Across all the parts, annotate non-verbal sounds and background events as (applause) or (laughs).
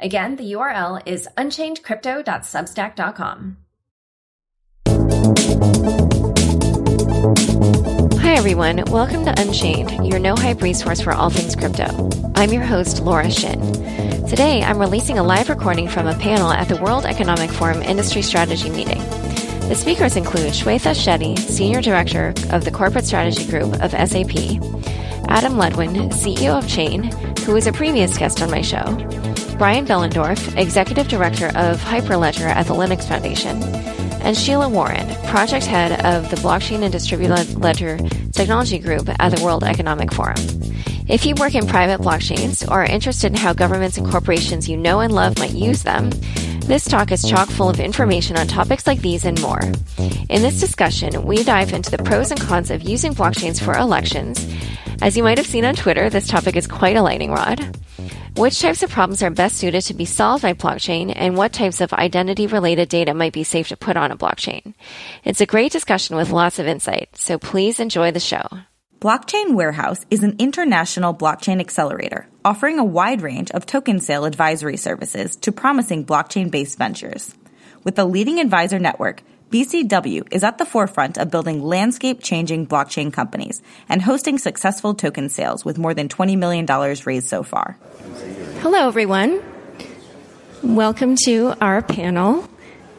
Again, the URL is unchainedcrypto.substack.com. Hi, everyone. Welcome to Unchained, your no hype resource for all things crypto. I'm your host, Laura Shin. Today, I'm releasing a live recording from a panel at the World Economic Forum Industry Strategy Meeting. The speakers include Shweta Shetty, Senior Director of the Corporate Strategy Group of SAP, Adam Ludwin, CEO of Chain, who was a previous guest on my show, Brian Behlendorf, Executive Director of Hyperledger at the Linux Foundation, and Sheila Warren, Project Head of the Blockchain and Distributed Ledger Technology Group at the World Economic Forum. If you work in private blockchains or are interested in how governments and corporations you know and love might use them, this talk is chock full of information on topics like these and more. In this discussion, we dive into the pros and cons of using blockchains for elections. As you might have seen on Twitter, this topic is quite a lightning rod. Which types of problems are best suited to be solved by blockchain, and what types of identity related data might be safe to put on a blockchain? It's a great discussion with lots of insight, so please enjoy the show. Blockchain Warehouse is an international blockchain accelerator offering a wide range of token sale advisory services to promising blockchain based ventures. With a leading advisor network, BCW is at the forefront of building landscape changing blockchain companies and hosting successful token sales with more than $20 million raised so far. Hello, everyone. Welcome to our panel,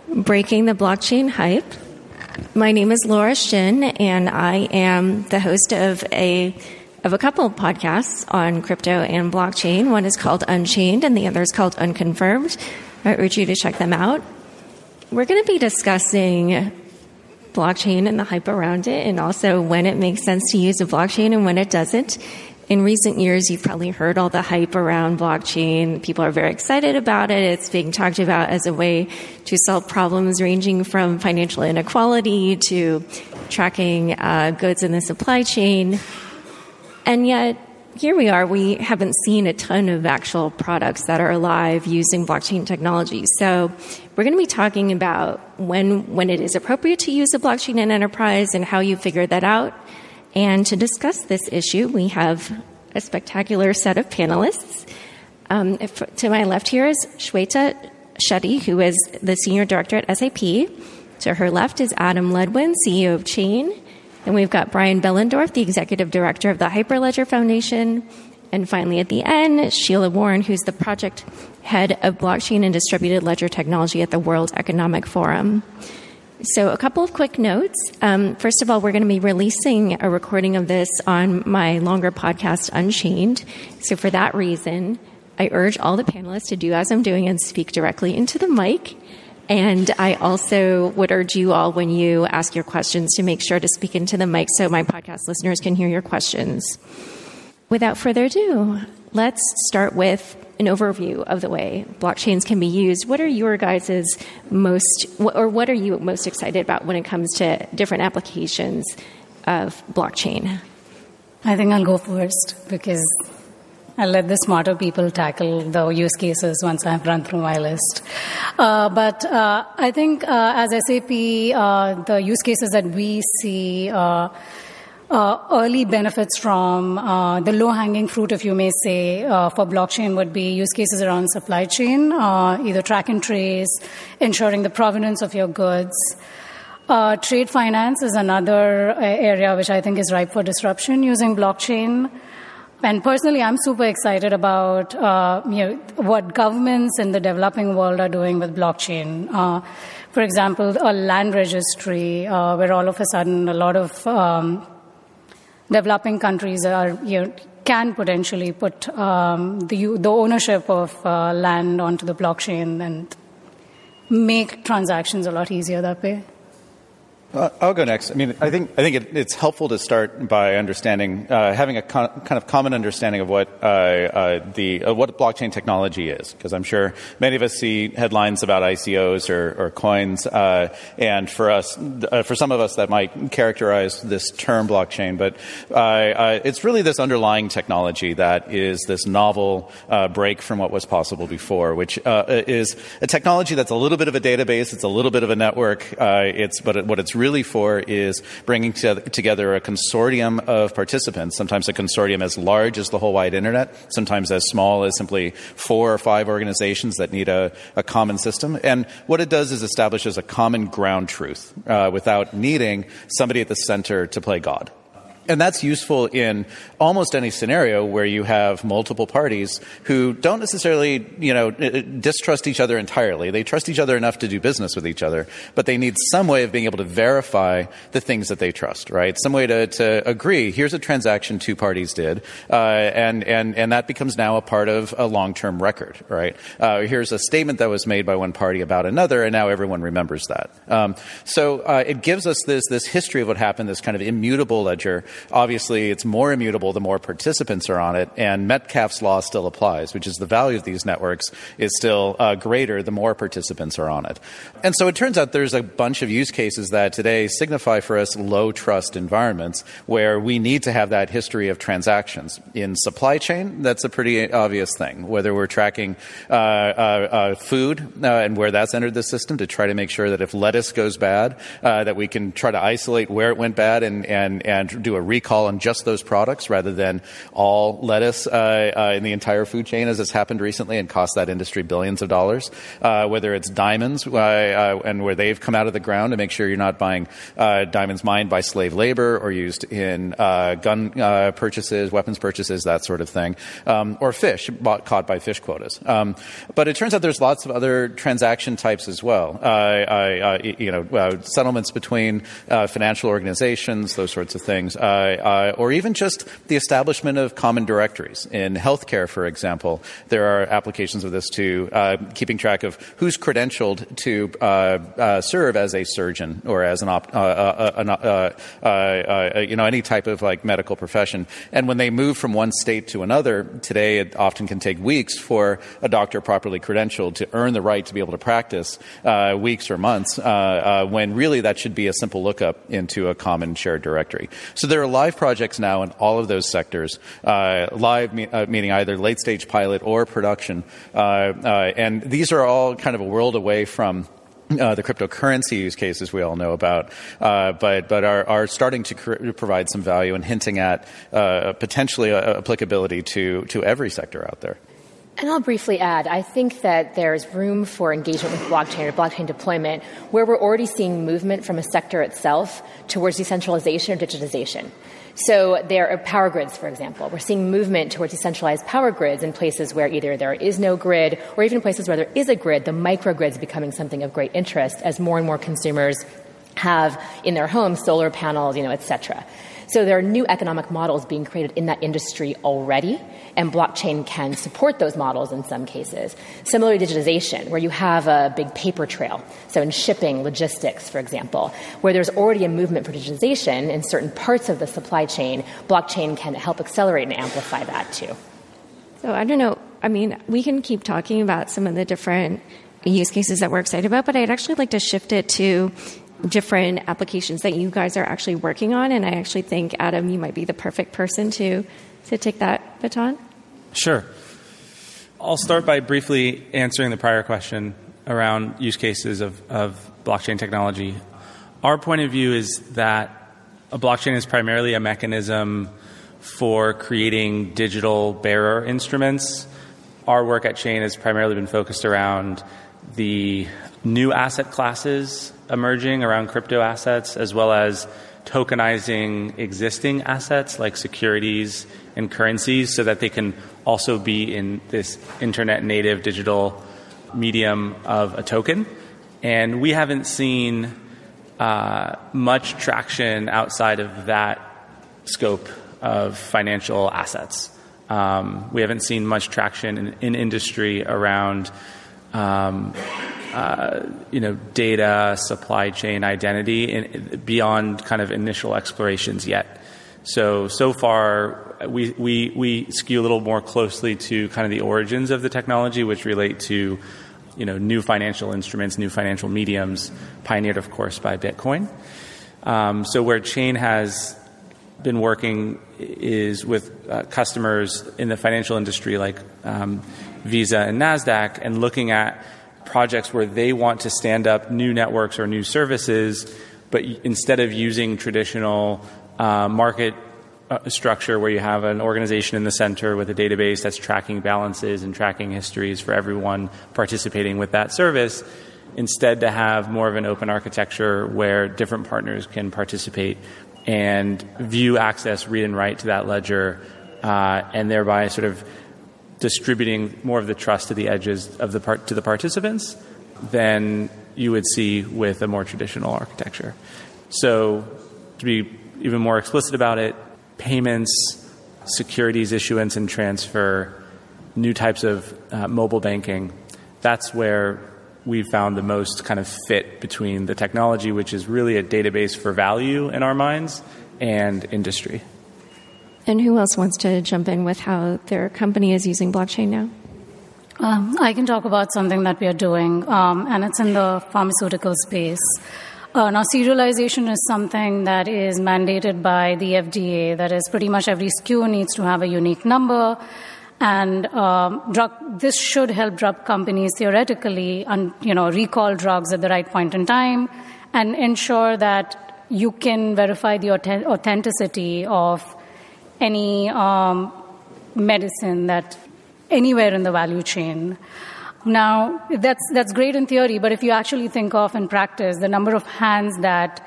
Breaking the Blockchain Hype. My name is Laura Shin, and I am the host of a of a couple of podcasts on crypto and blockchain. One is called Unchained, and the other is called Unconfirmed. I urge you to check them out. We're going to be discussing blockchain and the hype around it, and also when it makes sense to use a blockchain and when it doesn't in recent years, you've probably heard all the hype around blockchain. People are very excited about it. It's being talked about as a way to solve problems ranging from financial inequality to tracking uh, goods in the supply chain. And yet, here we are, we haven't seen a ton of actual products that are alive using blockchain technology. So we're going to be talking about when, when it is appropriate to use a blockchain in enterprise and how you figure that out and to discuss this issue, we have a spectacular set of panelists. Um, if, to my left here is Shweta Shetty, who is the Senior Director at SAP. To her left is Adam Ludwin, CEO of Chain. And we've got Brian Behlendorf, the Executive Director of the Hyperledger Foundation. And finally, at the end, Sheila Warren, who's the project head of blockchain and distributed ledger technology at the World Economic Forum. So, a couple of quick notes. Um, first of all, we're going to be releasing a recording of this on my longer podcast, Unchained. So, for that reason, I urge all the panelists to do as I'm doing and speak directly into the mic. And I also would urge you all, when you ask your questions, to make sure to speak into the mic so my podcast listeners can hear your questions. Without further ado, let's start with an overview of the way blockchains can be used. What are your guys' most, or what are you most excited about when it comes to different applications of blockchain? I think I'll go first because I'll let the smarter people tackle the use cases once I've run through my list. Uh, but uh, I think uh, as SAP, uh, the use cases that we see uh, uh, early benefits from uh, the low hanging fruit, if you may say, uh, for blockchain would be use cases around supply chain, uh, either track and trace, ensuring the provenance of your goods. Uh, trade finance is another uh, area which I think is ripe for disruption using blockchain. And personally, I'm super excited about you know, what governments in the developing world are doing with blockchain. for example, a land registry, where all of a sudden a lot of um, developing countries are you know, can potentially put um, the the ownership of uh, land onto the blockchain and make transactions a lot easier that way. Uh, I'll go next. I mean, I think I think it, it's helpful to start by understanding, uh, having a con- kind of common understanding of what uh, uh the uh, what blockchain technology is, because I'm sure many of us see headlines about ICOs or, or coins, and for us, for some of us, that might characterize this term blockchain, but it's really this underlying technology that is this novel break from what was possible before, which is a technology that's a little bit of a database, it's a little bit of a network, it's but what it's really for is bringing together a consortium of participants, sometimes a consortium as large as the whole wide internet, sometimes as small as simply four or five organizations that need a, a common system. And what it does is establishes a common ground truth uh, without needing somebody at the center to play God and that's useful in almost any scenario where you have multiple parties who don't necessarily, you know, distrust each other entirely. They trust each other enough to do business with each other, but they need some way of being able to verify the things that they trust, right? Some way to, to agree. Here's a transaction two parties did, uh, and and and that becomes now a part of a long-term record, right? Uh, here's a statement that was made by one party about another, and now everyone remembers that. Um, so uh, it gives us this this history of what happened, this kind of immutable ledger obviously it's more immutable the more participants are on it, and Metcalfe's law still applies, which is the value of these networks is still uh, greater the more participants are on it. And so it turns out there's a bunch of use cases that today signify for us low trust environments where we need to have that history of transactions. In supply chain, that's a pretty obvious thing, whether we're tracking uh, uh, uh food uh, and where that's entered the system to try to make sure that if lettuce goes bad, uh, that we can try to isolate where it went bad and, and, and do a recall on just those products rather than all lettuce uh, uh, in the entire food chain, as has happened recently and cost that industry billions of dollars. Uh, whether it's diamonds uh, uh, and where they've come out of the ground to make sure you're not buying uh, diamonds mined by slave labor or used in gun purchases, weapons purchases, that sort of thing, um, or fish bought, caught by fish quotas. Um, but it turns out there's lots of other transaction types as well. you know, settlements between financial organizations, those sorts of things. Uh, uh, or even just the establishment of common directories. In healthcare, for example, there are applications of this to uh, keeping track of who's credentialed to uh, uh, serve as a surgeon or as an, op- an you know any type of like medical profession. And when they move from one state to another, today it often can take weeks for a doctor properly credentialed to earn the right to be able to practice weeks or months. when really that should be a simple lookup into a common shared directory. So there are live projects now in all of those sectors, uh, live me- uh, meaning either late stage pilot or production. Uh, uh, and these are all kind of a world away from uh, the cryptocurrency use cases we all know about, uh, but but are, are starting to cr- provide some value and hinting at uh, potentially applicability to to every sector out there. And I'll briefly add, I think that there's room for engagement with blockchain or blockchain deployment where we're already seeing movement from a sector itself towards decentralization or digitization. So there are power grids, for example. We're seeing movement towards decentralized power grids in places where either there is no grid or even places where there is a grid, the microgrid is becoming something of great interest as more and more consumers have in their homes solar panels, you know, et cetera. So there are new economic models being created in that industry already, and blockchain can support those models in some cases. Similarly, digitization, where you have a big paper trail. So in shipping, logistics, for example, where there's already a movement for digitization in certain parts of the supply chain, blockchain can help accelerate and amplify that too. So I don't know. I mean, we can keep talking about some of the different use cases that we're excited about, but I'd actually like to shift it to different applications that you guys are actually working on. And I actually think, Adam, you might be the perfect person to, to take that baton. Sure. I'll start by briefly answering the prior question around use cases of, of blockchain technology. Our point of view is that a blockchain is primarily a mechanism for creating digital bearer instruments. Our work at Chain has primarily been focused around the new asset classes emerging around crypto assets, as well as tokenizing existing assets like securities and currencies so that they can also be in this internet native digital medium of a token. And we haven't seen uh, much traction outside of that scope of financial assets. Um, we haven't seen much traction in, in industry around um, uh, you know, data, supply chain, identity, beyond kind of initial explorations yet. So so far, we, we we skew a little more closely to kind of the origins of the technology, which relate to you know new financial instruments, new financial mediums, pioneered, of course, by Bitcoin. Um, so where Chain has been working is with uh, customers in the financial industry, like um, Visa and Nasdaq, and looking at projects where they want to stand up new networks or new services, but instead of using traditional uh, market uh, structure where you have an organization in the center with a database that's tracking balances and tracking histories for everyone participating with that service, instead to have more of an open architecture where different partners can participate and view, access, read, and write to that ledger, uh, and thereby sort of distributing more of the trust to the edges of the part to the participants than you would see with a more traditional architecture. So, to be even more explicit about it, payments, securities issuance and transfer, new types of uh, mobile banking. That's where we found the most kind of fit between the technology, which is really a database for value in our minds, and industry. And who else wants to jump in with how their company is using blockchain now? Um, I can talk about something that we are doing, um, and it's in the pharmaceutical space. Uh, now, serialization is something that is mandated by the FDA. That is, pretty much every SKU needs to have a unique number. And um, drug, this should help drug companies theoretically, un, you know, recall drugs at the right point in time, and ensure that you can verify the authenticity of any um, medicine that anywhere in the value chain. Now, that's, that's great in theory, but if you actually think of in practice the number of hands that,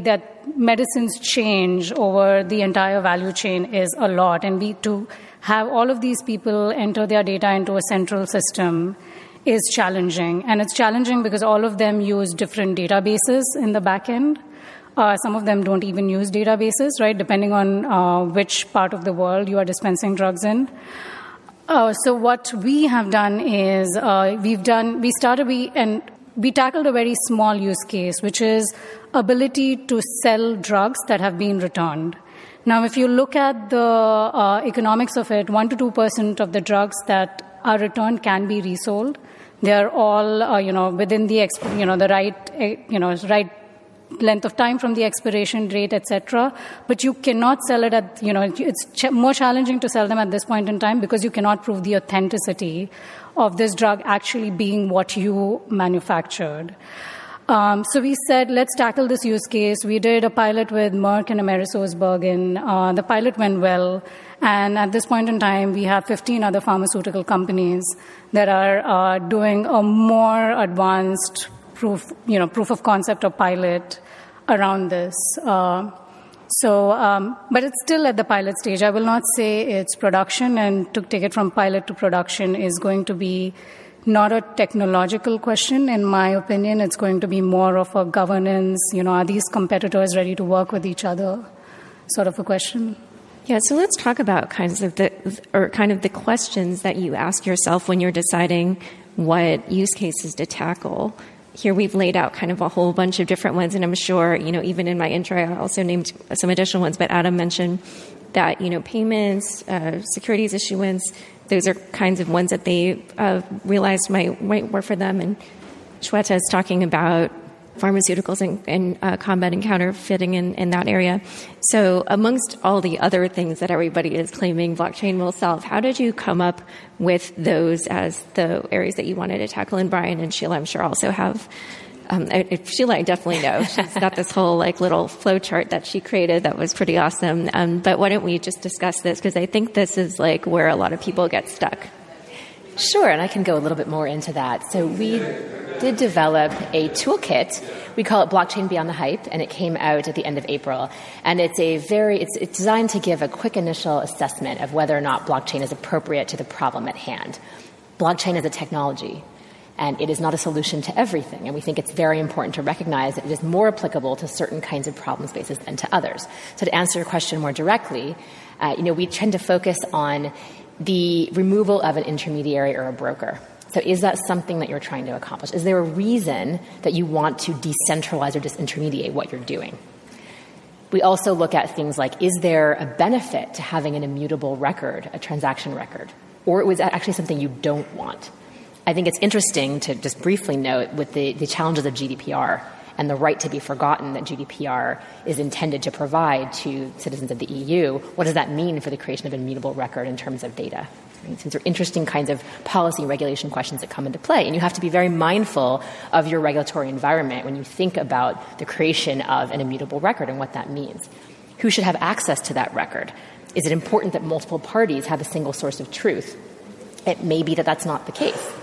that medicines change over the entire value chain is a lot. And we, to have all of these people enter their data into a central system is challenging. And it's challenging because all of them use different databases in the back end. Uh, some of them don't even use databases, right, depending on uh, which part of the world you are dispensing drugs in. Uh, so what we have done is uh, we've done we started we and we tackled a very small use case, which is ability to sell drugs that have been returned. Now, if you look at the uh, economics of it, one to two percent of the drugs that are returned can be resold. They are all, uh, you know, within the, you know, the right, eh, you know, right length of time from the expiration date, etc. But you cannot sell it at, you know, it's ch- more challenging to sell them at this point in time because you cannot prove the authenticity of this drug actually being what you manufactured. Um, so we said, let's tackle this use case. We did a pilot with Merck and AmerisourceBergen. Uh, the pilot went well. And at this point in time, we have 15 other pharmaceutical companies that are uh, doing a more advanced proof, you know, proof of concept or pilot around this. Uh, so, um, but it's still at the pilot stage. I will not say it's production, and to take it from pilot to production is going to be not a technological question, in my opinion. It's going to be more of a governance. You know, are these competitors ready to work with each other? Sort of a question. Yeah, so let's talk about kinds of the or kind of the questions that you ask yourself when you're deciding what use cases to tackle here we've laid out kind of a whole bunch of different ones, and I'm sure, you know, even in my intro, I also named some additional ones, but Adam mentioned that, you know, payments, uh, securities issuance, those are kinds of ones that they uh, realized might, might work for them. And Shweta is talking about pharmaceuticals and, and uh, combat and counterfeiting in, in that area. So, amongst all the other things that everybody is claiming blockchain will solve, how did you come up with those as the areas that you wanted to tackle? And Brian and Sheila, I'm sure, also have. Um, I, Sheila, I definitely know. (laughs) She's got this whole like little flow chart that she created that was pretty awesome. Um, but why don't we just discuss this? Because I think this is like where a lot of people get stuck. Sure, and I can go a little bit more into that. So we did develop a toolkit. We call it Blockchain Beyond the Hype, and it came out at the end of April. And it's a very, it's, it's designed to give a quick initial assessment of whether or not blockchain is appropriate to the problem at hand. Blockchain is a technology, and it is not a solution to everything. And we think it's very important to recognize that it is more applicable to certain kinds of problem spaces than to others. So to answer your question more directly, uh, you know, we tend to focus on the removal of an intermediary or a broker. So, is that something that you're trying to accomplish? Is there a reason that you want to decentralize or disintermediate what you're doing? We also look at things like is there a benefit to having an immutable record, a transaction record? Or was that actually something you don't want? I think it's interesting to just briefly note with the, the challenges of GDPR and the right to be forgotten that GDPR is intended to provide to citizens of the EU, what does that mean for the creation of an immutable record in terms of data? These are interesting kinds of policy and regulation questions that come into play. And you have to be very mindful of your regulatory environment when you think about the creation of an immutable record and what that means. Who should have access to that record? Is it important that multiple parties have a single source of truth? It may be that that's not the case.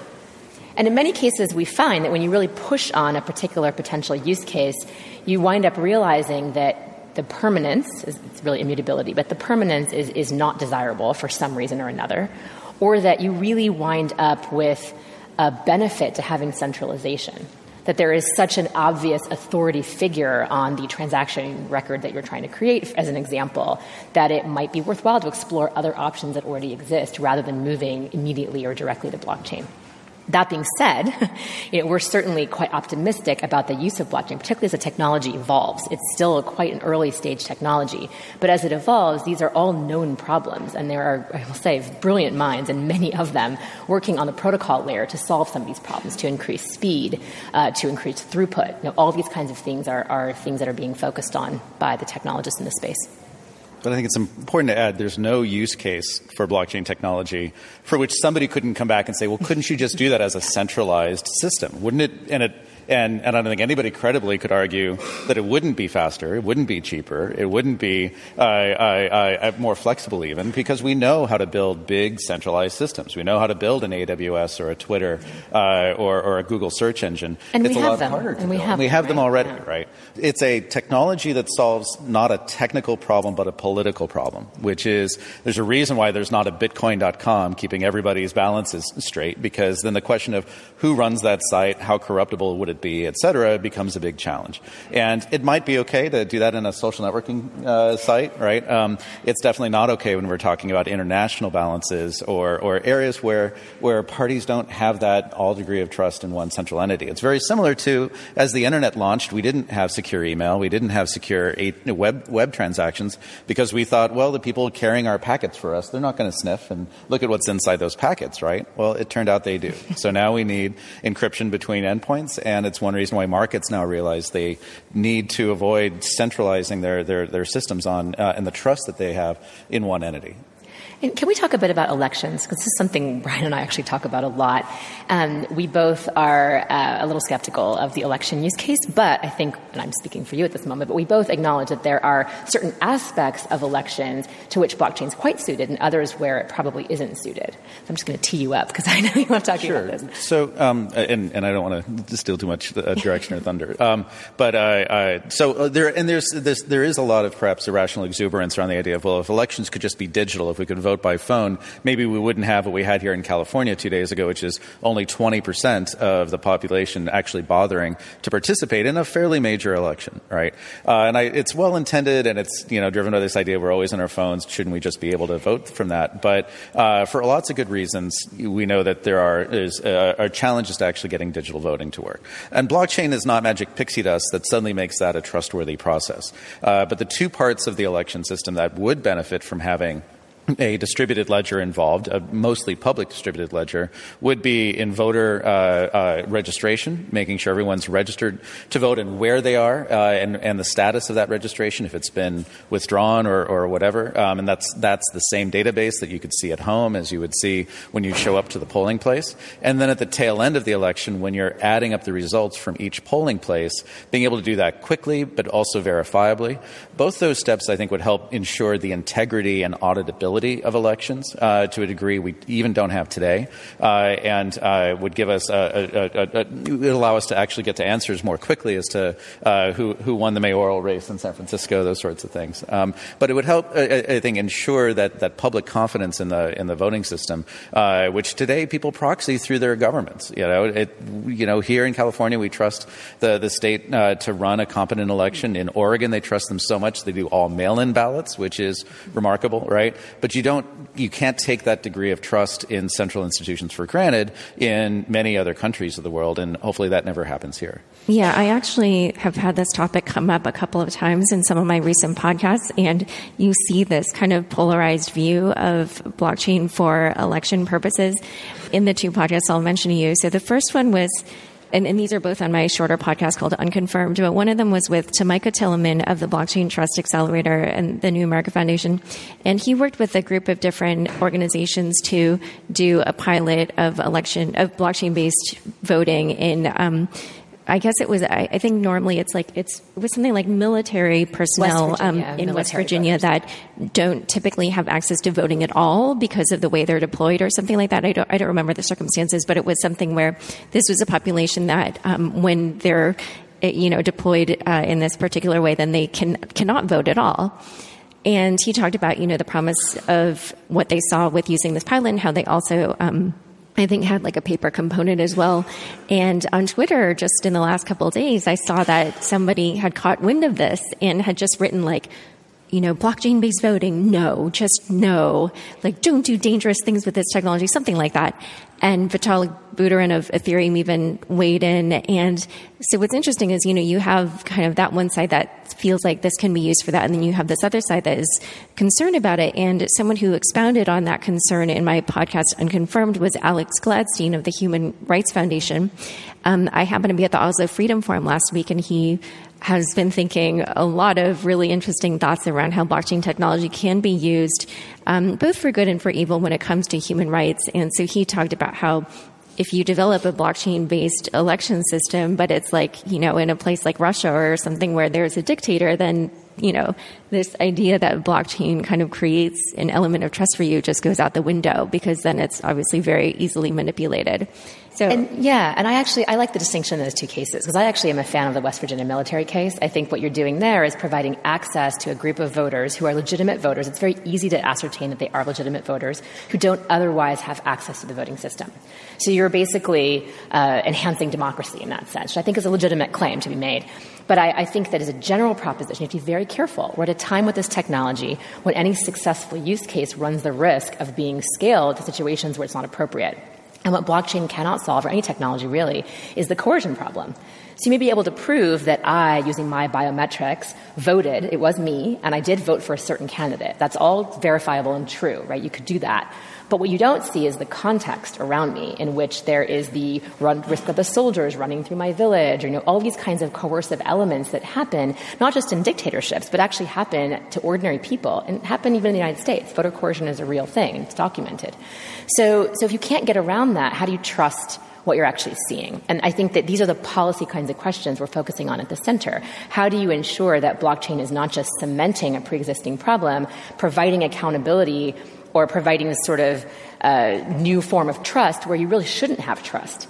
And in many cases, we find that when you really push on a particular potential use case, you wind up realizing that the permanence is it's really immutability, but the permanence is, is not desirable for some reason or another, or that you really wind up with a benefit to having centralization. That there is such an obvious authority figure on the transaction record that you're trying to create, as an example, that it might be worthwhile to explore other options that already exist rather than moving immediately or directly to blockchain. That being said, (laughs) you know, we're certainly quite optimistic about the use of blockchain, particularly as the technology evolves. It's still quite an early stage technology. But as it evolves, these are all known problems. And there are, I will say, brilliant minds, and many of them, working on the protocol layer to solve some of these problems, to increase speed, uh, to increase throughput. You know, all these kinds of things are, are things that are being focused on by the technologists in this space. But I think it's important to add there's no use case for blockchain technology for which somebody couldn't come back and say, well, couldn't you just do that as a centralized system? Wouldn't it, and it, and, and I don't think anybody credibly could argue that it wouldn't be faster, it wouldn't be cheaper, it wouldn't be uh, uh, uh, more flexible even, because we know how to build big centralized systems. We know how to build an AWS or a Twitter uh, or, or, a Google search engine. And it's we a have lot them. harder to and we build. have we them, have them right? already, Yeah. right? It's a technology that solves not a technical problem, but a political problem, which is there's a reason why there's not a Bitcoin.com keeping everybody's balances straight, because then the question of who runs that site, how corruptible would it be, et cetera, becomes a big challenge. And it might be okay to do that in a social networking uh, site, right? Um, it's definitely not okay when we're talking about international balances or, or areas where, where parties don't have that all degree of trust in one central entity. It's very similar to as the internet launched, we didn't have secure email, we didn't have secure web, web transactions because we thought, well, the people carrying our packets for us, they're not going to sniff and look at what's inside those packets, right? Well, it turned out they do. so now we need encryption between endpoints, and it's one reason why markets now realize they need to avoid centralizing their, their, their systems on uh, and the trust that they have in one entity. And can we talk a bit about elections? Because this is something Brian and I actually talk about a lot. Um, we both are uh, a little skeptical of the election use case, but I think, and I'm speaking for you at this moment, but we both acknowledge that there are certain aspects of elections to which blockchain is quite suited and others where it probably isn't suited. So I'm just going to tee you up because I know you love talking Sure. about this. So, um, and, and I don't want to steal too much uh, direction or thunder. Um, but uh, uh, so uh, there, and there's this, there is a lot of perhaps irrational exuberance around the idea of well, if elections could just be digital, if we could vote by phone, maybe we wouldn't have what we had here in California two days ago, which is only 20% of the population actually bothering to participate in a fairly major election, right? Uh, and I, it's well intended, and it's you know driven by this idea we're always on our phones. Shouldn't we just be able to vote from that? But uh, for lots of good reasons, we know that there are is, uh, are challenges to actually getting digital voting to work. And blockchain is not magic pixie dust that suddenly makes that a trustworthy process. Uh, but the two parts of the election system that would benefit from having (laughs) a distributed ledger involved, a mostly public distributed ledger, would be in voter uh, uh, registration, making sure everyone's registered to vote and where they are, uh, and, and the status of that registration, if it's been withdrawn or, or whatever. Um, and that's that's the same database that you could see at home as you would see when you show up to the polling place. And then at the tail end of the election, when you're adding up the results from each polling place, being able to do that quickly but also verifiably. Both those steps, I think, would help ensure the integrity and auditability of elections uh, to a degree we even don't have today, uh, and uh, would give us would allow us to actually get to answers more quickly as to uh, who who won the mayoral race in San Francisco, those sorts of things. Um, but it would help, I, I think, ensure that that public confidence in the in the voting system, uh, which today people proxy through their governments. You know, it, you know, here in California we trust the the state to run a competent election. In Oregon, they trust them so much they do all mail-in ballots, which is remarkable, right? But but you don't, you can't take that degree of trust in central institutions for granted in many other countries of the world, and hopefully that never happens here. Yeah, I actually have had this topic come up a couple of times in some of my recent podcasts, and you see this kind of polarized view of blockchain for election purposes in the two podcasts I'll mention to you. So the first one was and, and, these are both on my shorter podcast called Unconfirmed, but one of them was with Tomicah Tillemann of the Blockchain Trust Accelerator and the New America Foundation. And he worked with a group of different organizations to do a pilot of election, of blockchain based voting in, um, I guess it was. I, I, think normally it's like it's it was something like military personnel West um, Virginia, in West Virginia voters. that don't typically have access to voting at all because of the way they're deployed or something like that. I don't I don't remember the circumstances, but it was something where this was a population that um, when they're eh, you know deployed uh, in this particular way, then they can cannot vote at all. And he talked about you know the promise of what they saw with using this pilot and how they also. Um, I think had like a paper component as well. And on Twitter, just in the last couple of days, I saw that somebody had caught wind of this and had just written like, you know, blockchain based voting, no, just no. Like, don't do dangerous things with this technology, something like that. And Vitalik Buterin of Ethereum even weighed in. And so what's interesting is, you know, you have kind of that one side that feels like this can be used for that. And then you have this other side that is concerned about it. And someone who expounded on that concern in my podcast, Unconfirmed, was Alex Gladstein of the Human Rights Foundation. Um, I happened to be at the Oslo Freedom Forum last week and he has been thinking a lot of really interesting thoughts around how blockchain technology can be used um, both for good and for evil when it comes to human rights. And so he talked about how if you develop a blockchain based election system, but it's like, you know, in a place like Russia or something where there's a dictator, then, you know, this idea that blockchain kind of creates an element of trust for you just goes out the window because then it's obviously very easily manipulated. So, and yeah, and I actually I like the distinction in those two cases because I actually am a fan of the West Virginia military case. I think what you're doing there is providing access to a group of voters who are legitimate voters. It's very easy to ascertain that they are legitimate voters who don't otherwise have access to the voting system. So you're basically uh, enhancing democracy in that sense, which I think is a legitimate claim to be made. But I, I, think that as a general proposition, you have to be very careful. We're at a time with this technology when any successful use case runs the risk of being scaled to situations where it's not appropriate. And what blockchain cannot solve, or any technology really, is the coercion problem. So you may be able to prove that I, using my biometrics, voted, it was me, and I did vote for a certain candidate. That's all verifiable and true, right? You could do that. But what you don't see is the context around me in which there is the run, risk of the soldiers running through my village, or you know, all these kinds of coercive elements that happen, not just in dictatorships, but actually happen to ordinary people, and happen even in the United States. Voter coercion is a real thing, it's documented. So, so if you can't get around that, how do you trust what you're actually seeing. And I think that these are the policy kinds of questions we're focusing on at the center. How do you ensure that blockchain is not just cementing a pre existing problem, providing accountability or providing this sort of uh, new form of trust where you really shouldn't have trust?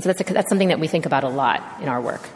So that's, a, that's something that we think about a lot in our work.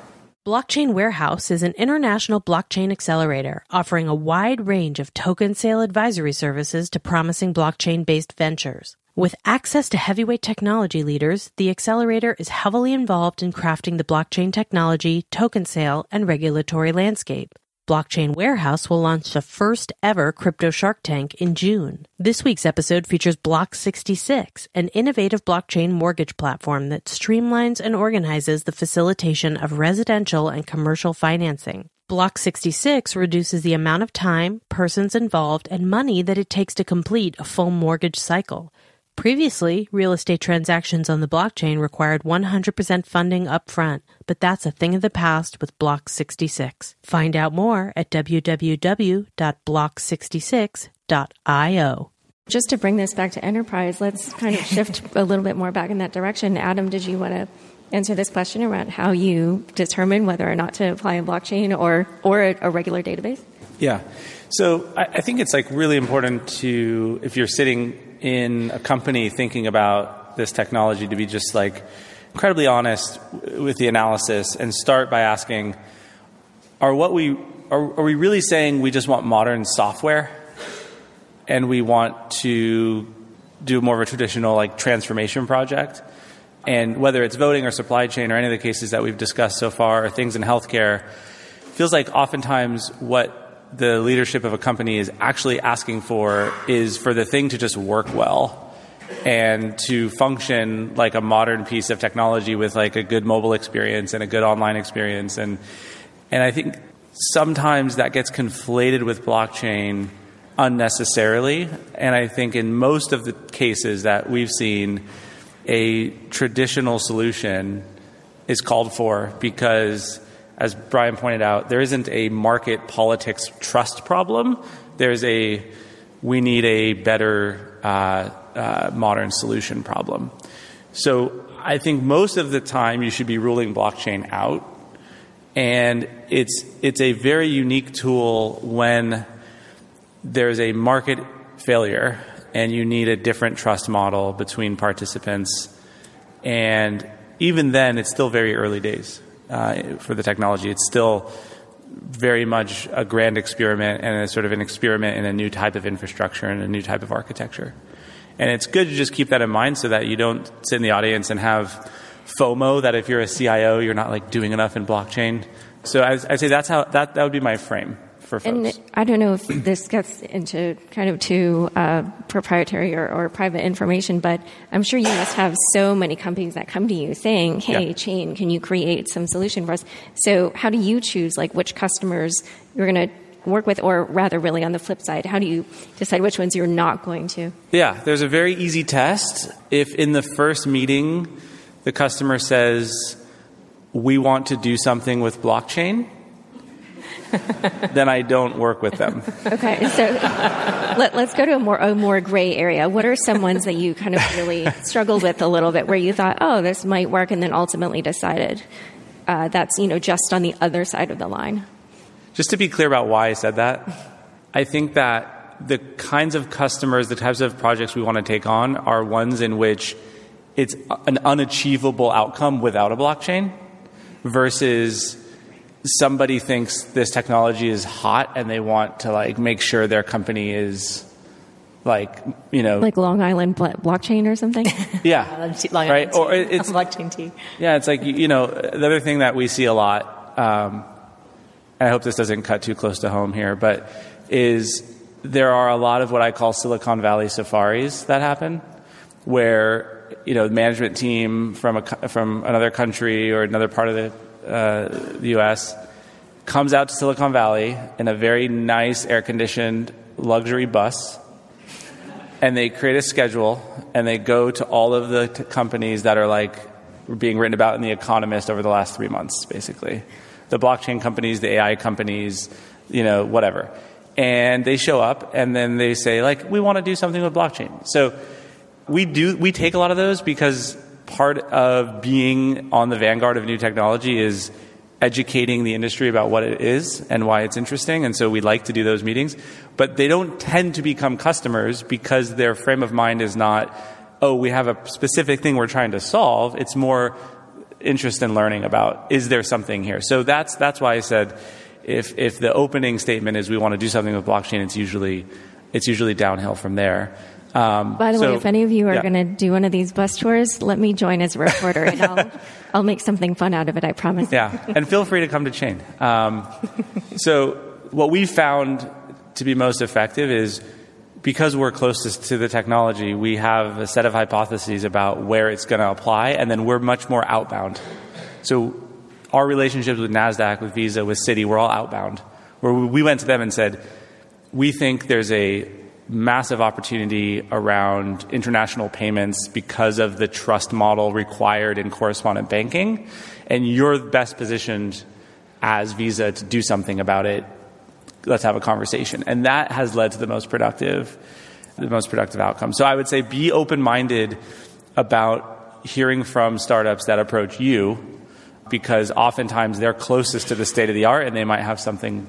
Blockchain Warehouse is an international blockchain accelerator offering a wide range of token sale advisory services to promising blockchain based ventures. With access to heavyweight technology leaders, the accelerator is heavily involved in crafting the blockchain technology, token sale, and regulatory landscape. Blockchain Warehouse will launch the first ever crypto Shark Tank in June. This week's episode features Block 66, an innovative blockchain mortgage platform that streamlines and organizes the facilitation of residential and commercial financing. Block 66 reduces the amount of time, persons involved, and money that it takes to complete a full mortgage cycle. Previously, real estate transactions on the blockchain required 100% funding upfront, but that's a thing of the past with Block 66. Find out more at www.block66.io. Just to bring this back to enterprise, let's kind of shift (laughs) a little bit more back in that direction. Adam, did you want to answer this question around how you determine whether or not to apply a blockchain or, or a, a regular database? Yeah. So I, I think it's like really important to, if you're sitting in a company thinking about this technology, to be just like incredibly honest with the analysis and start by asking, are what we are, are we really saying we just want modern software and we want to do more of a traditional like transformation project? And whether it's voting or supply chain or any of the cases that we've discussed so far or things in healthcare, feels like oftentimes what the leadership of a company is actually asking for is for the thing to just work well and to function like a modern piece of technology with like a good mobile experience and a good online experience. And and I think sometimes that gets conflated with blockchain unnecessarily. And I think in most of the cases that we've seen a traditional solution is called for because as Brian pointed out, there isn't a market politics trust problem. There's a we need a better uh, uh, modern solution problem. So I think most of the time you should be ruling blockchain out, and it's it's a very unique tool when there's a market failure and you need a different trust model between participants, and even then it's still very early days uh, for the technology. It's still very much a grand experiment and a sort of an experiment in a new type of infrastructure and a new type of architecture. And it's good to just keep that in mind so that you don't sit in the audience and have FOMO that if you're a CIO, you're not like doing enough in blockchain. So I, I say that's how that, that would be my frame for folks. And I don't know if this gets into kind of too uh, proprietary or, or, private information, but I'm sure you must have so many companies that come to you saying, "Hey, yeah. Chain, can you create some solution for us?" So how do you choose like which customers you're going to work with, or rather, really on the flip side, how do you decide which ones you're not going to? Yeah, there's a very easy test. If in the first meeting the customer says, "We want to do something with blockchain," then I don't work with them. (laughs) Okay, so let, us go to a more a more gray area. What are some ones that you kind of really struggled with a little bit, where you thought, "Oh, this might work," and then ultimately decided uh, that's you know just on the other side of the line? Just to be clear about why I said that, I think that the kinds of customers, the types of projects we want to take on, are ones in which it's an unachievable outcome without a blockchain versus somebody thinks this technology is hot and they want to like make sure their company is like you know like Long Island blockchain or something. (laughs) Yeah, (laughs) Long right. Or it's (laughs) blockchain tea. Yeah, it's like you know the other thing that we see a lot. Um, I hope this doesn't cut too close to home here, but is there are a lot of what I call Silicon Valley safaris that happen, where you know the management team from a from another country or another part of the uh, the U.S., comes out to Silicon Valley in a very nice, air conditioned luxury bus, and they create a schedule and they go to all of the t- companies that are like being written about in The Economist over the last three months, basically. The blockchain companies, the AI companies, you know, whatever. And they show up and then they say, like, we want to do something with blockchain. So we do, we take a lot of those because part of being on the vanguard of new technology is educating the industry about what it is and why it's interesting. And so we like to do those meetings. But they don't tend to become customers because their frame of mind is not, oh, we have a specific thing we're trying to solve. It's more interest in learning about, is there something here? So that's, that's why I said, if, if the opening statement is we want to do something with blockchain, it's usually, it's usually downhill from there. Um, By the so, way, if any of you are yeah. going to do one of these bus tours, let me join as a reporter, and I'll (laughs) I'll make something fun out of it. I promise. Yeah, and feel free to come to Chain. Um, (laughs) so what we found to be most effective is because we're closest to the technology, we have a set of hypotheses about where it's going to apply, and then we're much more outbound. So our relationships with Nasdaq, with Visa, with Citi, we're all outbound. Where we went to them and said, we think there's a massive opportunity around international payments because of the trust model required in correspondent banking. And you're best positioned as Visa to do something about it. Let's have a conversation. And that has led to the most productive, the most productive outcome. So I would say be open minded about hearing from startups that approach you because oftentimes they're closest to the state of the art and they might have something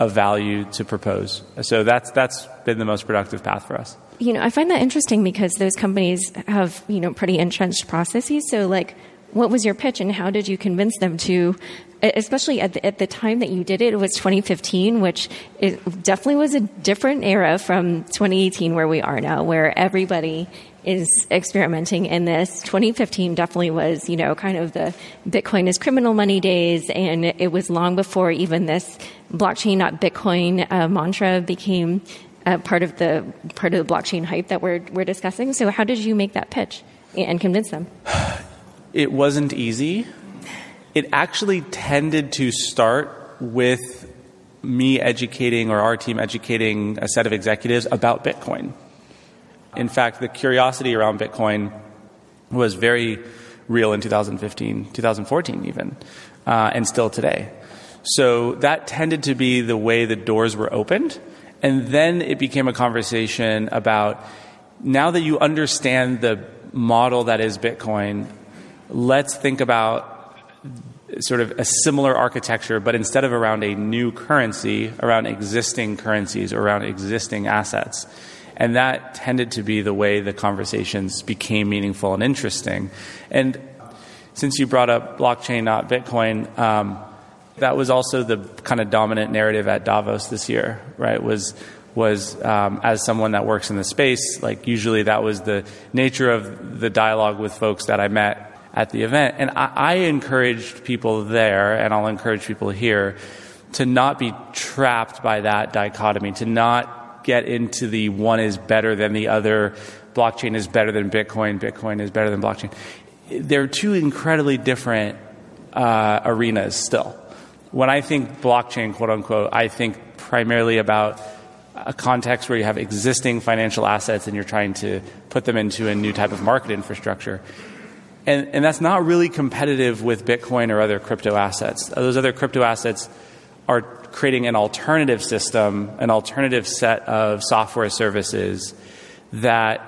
of value to propose. So that's that's been the most productive path for us. You know, I find that interesting because those companies have you know pretty entrenched processes. So like, what was your pitch, and how did you convince them to? Especially at the, at the time that you did it, it was 2015, which it definitely was a different era from 2018, where we are now, where everybody is experimenting in this. 2015 definitely was, you know, kind of the Bitcoin is criminal money days, and it was long before even this blockchain, not Bitcoin uh, mantra became uh, part of the part of the blockchain hype that we're we're discussing. So, how did you make that pitch and convince them? It wasn't easy. It actually tended to start with me educating or our team educating a set of executives about Bitcoin. In fact, the curiosity around Bitcoin was very real in 2015, 2014 even, uh, and still today. So that tended to be the way the doors were opened. And then it became a conversation about now that you understand the model that is Bitcoin, let's think about sort of a similar architecture, but instead of around a new currency, around existing currencies, around existing assets. And that tended to be the way the conversations became meaningful and interesting. And since you brought up blockchain, not Bitcoin, um, that was also the kind of dominant narrative at Davos this year, right? Was was um, as someone that works in the space, like usually that was the nature of the dialogue with folks that I met at the event. And I, I encouraged people there, and I'll encourage people here, to not be trapped by that dichotomy, to not get into the one is better than the other, blockchain is better than Bitcoin, Bitcoin is better than blockchain. They're two incredibly different uh, arenas still. When I think blockchain, quote unquote, I think primarily about a context where you have existing financial assets and you're trying to put them into a new type of market infrastructure. And, and that's not really competitive with Bitcoin or other crypto assets. Those other crypto assets are creating an alternative system, an alternative set of software services that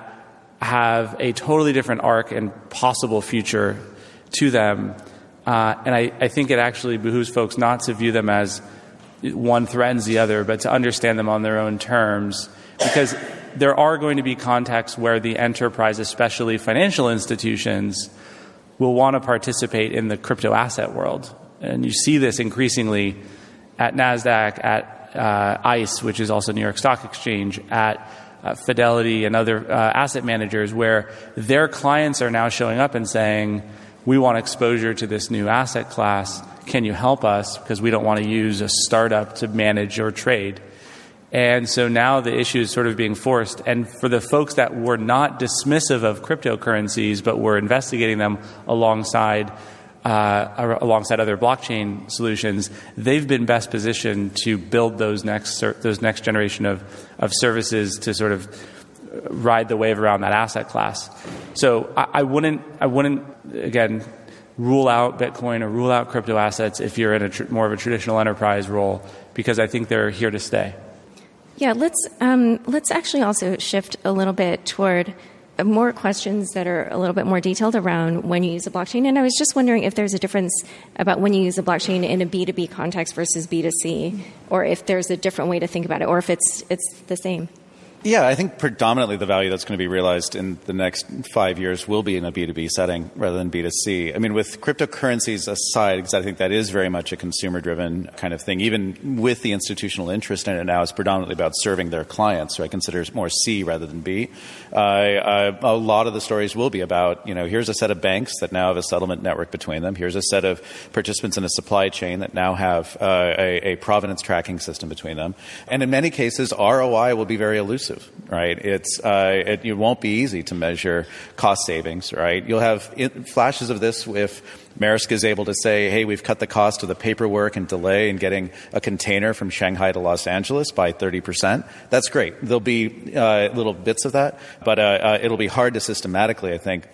have a totally different arc and possible future to them. Uh, and I, I think it actually behooves folks not to view them as one threatens the other, but to understand them on their own terms. Because there are going to be contexts where the enterprise, especially financial institutions, will want to participate in the crypto asset world. And you see this increasingly at NASDAQ, at uh, ICE, which is also New York Stock Exchange, at uh, Fidelity and other uh, asset managers, where their clients are now showing up and saying, We want exposure to this new asset class. Can you help us? Because we don't want to use a startup to manage or trade. And so now the issue is sort of being forced. And for the folks that were not dismissive of cryptocurrencies, but were investigating them alongside uh, alongside other blockchain solutions, they've been best positioned to build those next those next generation of of services to sort of ride the wave around that asset class. So I, I wouldn't I wouldn't again rule out Bitcoin or rule out crypto assets if you're in a tr- more of a traditional enterprise role because I think they're here to stay. Yeah, let's um, let's actually also shift a little bit toward more questions that are a little bit more detailed around when you use a blockchain. And I was just wondering if there's a difference about when you use a blockchain in a B2B context versus B2C, or if there's a different way to think about it, or if it's it's the same. Yeah, I think predominantly the value that's going to be realized in the next five years will be in a B2B setting rather than B2C. I mean, with cryptocurrencies aside, because I think that is very much a consumer driven kind of thing, even with the institutional interest in it now, it's predominantly about serving their clients, so I consider it more C rather than B. Uh, uh, a lot of the stories will be about, you know, here's a set of banks that now have a settlement network between them, here's a set of participants in a supply chain that now have uh, a, a provenance tracking system between them. And in many cases, ROI will be very elusive right? It's, uh, it, it, won't be easy to measure cost savings, right? You'll have flashes of this if Maersk is able to say, hey, we've cut the cost of the paperwork and delay in getting a container from Shanghai to Los Angeles by 30%. That's great. There'll be uh, little bits of that, but uh, uh it'll be hard to systematically, I think,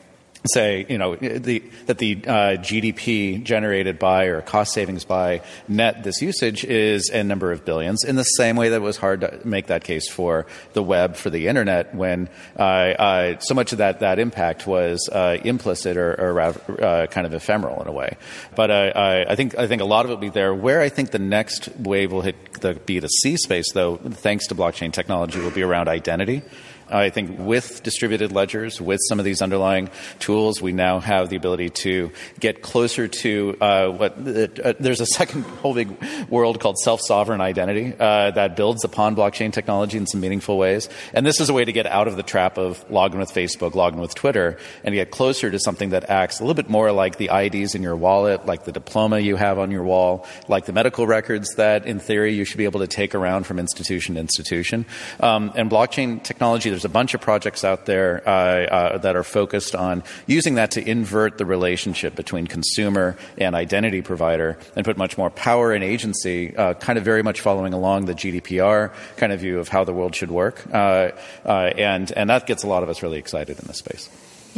say, you know, the, that the uh, GDP generated by or cost savings by net this usage is a number of billions, in the same way that it was hard to make that case for the web, for the internet, when uh, uh, so much of that, that impact was uh, implicit or, or uh, kind of ephemeral in a way. But I, think, I think a lot of it will be there. Where I think the next wave will hit the B2C space, though, thanks to blockchain technology, will be around identity. I think with distributed ledgers, with some of these underlying tools, we now have the ability to get closer to uh, what uh, there's a second (laughs) whole big world called self-sovereign identity uh, that builds upon blockchain technology in some meaningful ways. And this is a way to get out of the trap of logging with Facebook, logging with Twitter, and get closer to something that acts a little bit more like the IDs in your wallet, like the diploma you have on your wall, like the medical records that, in theory, you should be able to take around from institution to institution. Um, and blockchain technology, there's a bunch of projects out there uh, uh, that are focused on using that to invert the relationship between consumer and identity provider and put much more power and agency, uh, kind of very much following along the GDPR kind of view of how the world should work. Uh, uh, and, and that gets a lot of us really excited in this space.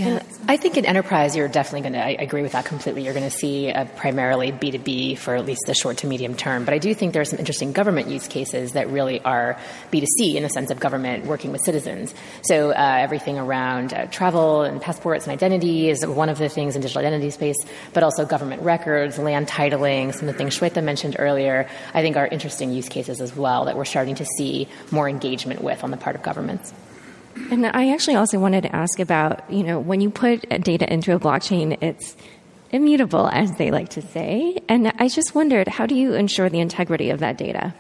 Yeah, I think in enterprise, you're definitely going to, I agree with that completely. You're going to see a primarily B2B for at least the short to medium term. But I do think there are some interesting government use cases that really are B2C in the sense of government working with citizens. So uh, everything around uh, travel and passports and identity is one of the things in digital identity space, but also government records, land titling, some of the things Shweta mentioned earlier, I think are interesting use cases as well that we're starting to see more engagement with on the part of governments. And I actually also wanted to ask about, you know, when you put data into a blockchain, it's immutable, as they like to say. And I just wondered, how do you ensure the integrity of that data?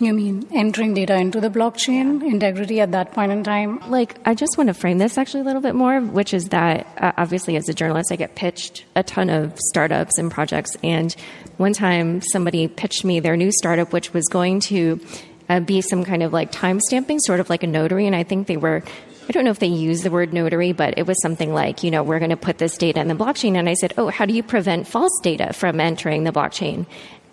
You mean entering data into the blockchain, integrity at that point in time? Like, I just want to frame this actually a little bit more, which is that uh, obviously, as a journalist, I get pitched a ton of startups and projects. And one time, somebody pitched me their new startup, which was going to uh, be some kind of like time stamping, sort of like a notary. And I think they were, I don't know if they used the word notary, but it was something like, you know, we're going to put this data in the blockchain. And I said, oh, how do you prevent false data from entering the blockchain?